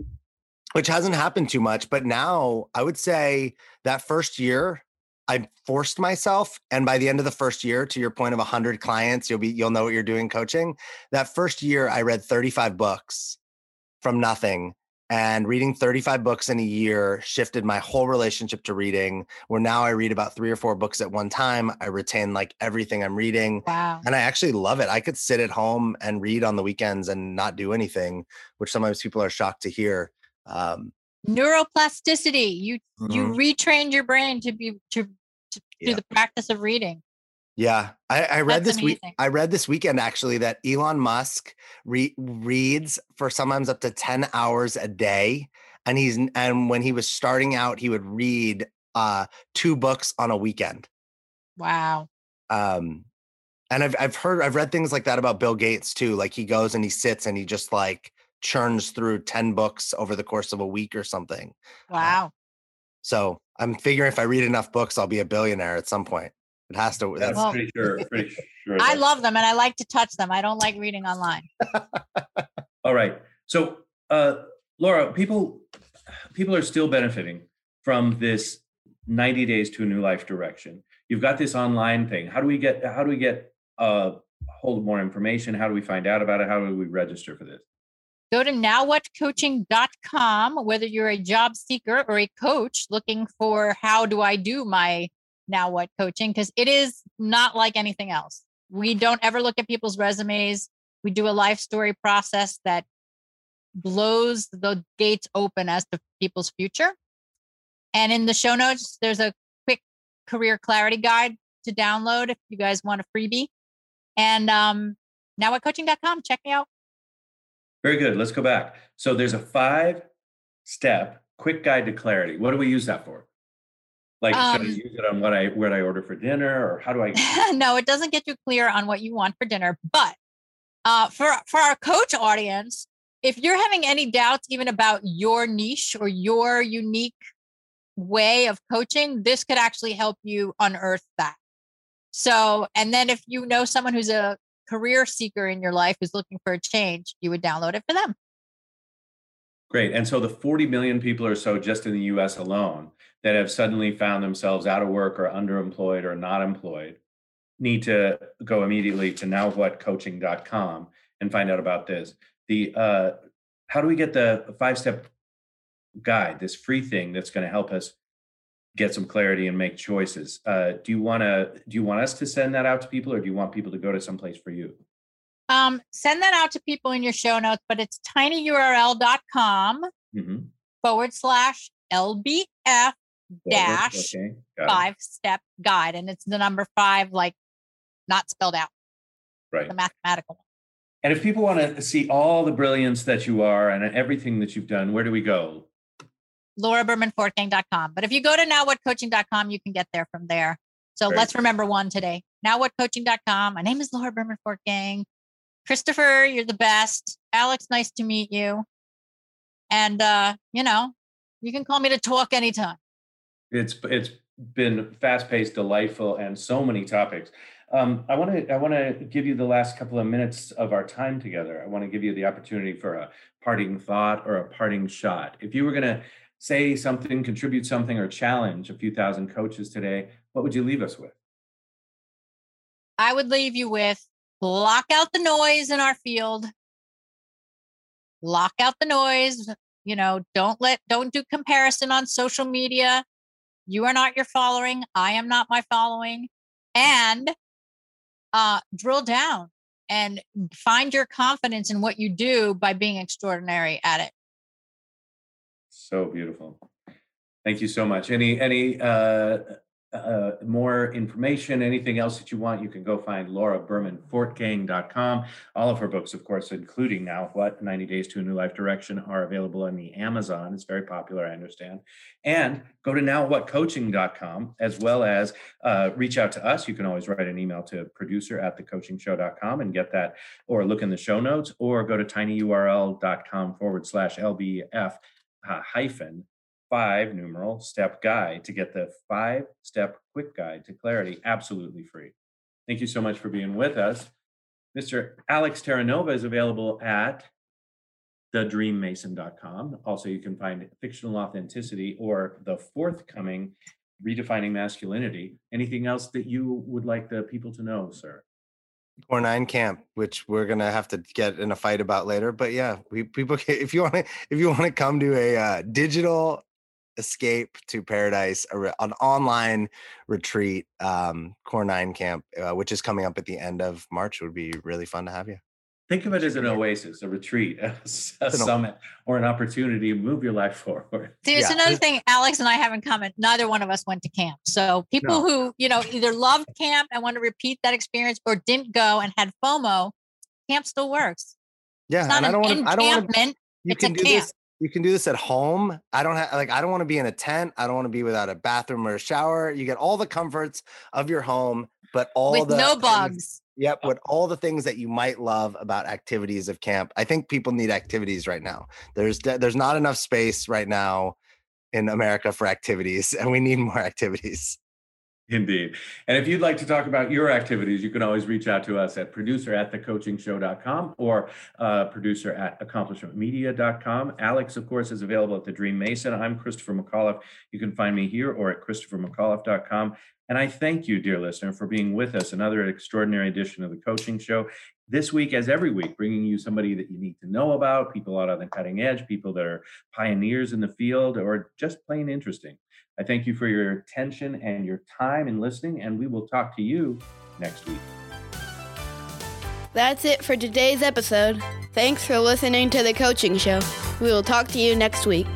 which hasn't happened too much. But now I would say that first year, I forced myself, and by the end of the first year, to your point of 100 clients, you'll be you'll know what you're doing coaching. That first year, I read 35 books from nothing and reading 35 books in a year shifted my whole relationship to reading where now i read about three or four books at one time i retain like everything i'm reading wow. and i actually love it i could sit at home and read on the weekends and not do anything which sometimes people are shocked to hear um, neuroplasticity you mm-hmm. you retrained your brain to be to, to yeah. do the practice of reading yeah, I, I read That's this week. I read this weekend actually that Elon Musk re- reads for sometimes up to ten hours a day, and he's and when he was starting out, he would read uh, two books on a weekend. Wow. Um, and I've I've heard I've read things like that about Bill Gates too. Like he goes and he sits and he just like churns through ten books over the course of a week or something. Uh, wow. Uh, so I'm figuring if I read enough books, I'll be a billionaire at some point. It has to. That's well, pretty sure. Pretty sure. I love them and I like to touch them. I don't like reading online. *laughs* All right. So, uh, Laura, people people are still benefiting from this 90 days to a new life direction. You've got this online thing. How do we get how do we get uh hold more information? How do we find out about it? How do we register for this? Go to nowwhatcoaching.com, whether you're a job seeker or a coach looking for how do I do my now what coaching, because it is not like anything else. We don't ever look at people's resumes. We do a life story process that blows the gates open as to people's future. And in the show notes, there's a quick career clarity guide to download if you guys want a freebie. And um, nowwhatcoaching.com, check me out. Very good. Let's go back. So there's a five step quick guide to clarity. What do we use that for? Like, um, should I um use it on what I what I order for dinner, or how do I? *laughs* no, it doesn't get you clear on what you want for dinner. But uh, for for our coach audience, if you're having any doubts even about your niche or your unique way of coaching, this could actually help you unearth that. So, and then if you know someone who's a career seeker in your life who's looking for a change, you would download it for them. Great. And so the 40 million people or so just in the US alone that have suddenly found themselves out of work or underemployed or not employed need to go immediately to nowwhatcoaching.com and find out about this. The uh, how do we get the five step guide, this free thing that's going to help us get some clarity and make choices. Uh, do you want to do you want us to send that out to people, or do you want people to go to someplace for you? Um, send that out to people in your show notes, but it's tinyurl.com mm-hmm. forward slash LBF dash okay. five step guide. And it's the number five, like not spelled out. Right. The mathematical. And if people want to see all the brilliance that you are and everything that you've done, where do we go? laurabermanfortgang.com. But if you go to nowwhatcoaching.com, you can get there from there. So Great. let's remember one today. Nowwhatcoaching.com. My name is Laura Berman Fortgang. Christopher, you're the best. Alex, nice to meet you. And uh, you know, you can call me to talk anytime. It's it's been fast-paced, delightful, and so many topics. Um, I want to I want to give you the last couple of minutes of our time together. I want to give you the opportunity for a parting thought or a parting shot. If you were going to say something, contribute something, or challenge a few thousand coaches today, what would you leave us with? I would leave you with block out the noise in our field, lock out the noise. You know, don't let, don't do comparison on social media. You are not your following. I am not my following. And uh, drill down and find your confidence in what you do by being extraordinary at it. So beautiful. Thank you so much. Any any uh, uh, more information, anything else that you want, you can go find laurabermanfortgang.com. All of her books, of course, including Now What, 90 Days to a New Life Direction, are available on the Amazon. It's very popular, I understand. And go to nowwhatcoaching.com as well as uh, reach out to us. You can always write an email to producer at thecoachingshow.com and get that, or look in the show notes, or go to tinyurl.com forward slash LBF uh, hyphen five numeral step guide to get the five step quick guide to clarity absolutely free. Thank you so much for being with us. Mr. Alex Terranova is available at thedreammason.com. Also, you can find fictional authenticity or the forthcoming redefining masculinity. Anything else that you would like the people to know, sir? Core nine camp, which we're gonna have to get in a fight about later. But yeah, we people *laughs* if you want to if you want to come to a uh, digital escape to paradise, an online retreat, um, Core Nine Camp, uh, which is coming up at the end of March. It would be really fun to have you. Think of it as an oasis, a retreat, *laughs* a, a summit, or an opportunity to move your life *laughs* forward. There's yeah. another thing Alex and I have in common. Neither one of us went to camp. So people no. who, you know, either loved camp and want to repeat that experience or didn't go and had FOMO, camp still works. Yeah. and I don't want to, I don't want to, you can do camp. this you can do this at home. I don't have like I don't want to be in a tent. I don't want to be without a bathroom or a shower. You get all the comforts of your home, but all with the no bugs. Yep, with all the things that you might love about activities of camp. I think people need activities right now. There's there's not enough space right now in America for activities, *laughs* and we need more activities. Indeed. And if you'd like to talk about your activities, you can always reach out to us at producer at thecoachingshow.com or uh, producer at accomplishmentmedia.com. Alex, of course, is available at the Dream Mason. I'm Christopher McAuliffe. You can find me here or at christophermcauliffe.com. And I thank you, dear listener, for being with us. Another extraordinary edition of the Coaching Show. This week, as every week, bringing you somebody that you need to know about, people out on the cutting edge, people that are pioneers in the field, or just plain interesting. I thank you for your attention and your time in listening, and we will talk to you next week. That's it for today's episode. Thanks for listening to the coaching show. We will talk to you next week.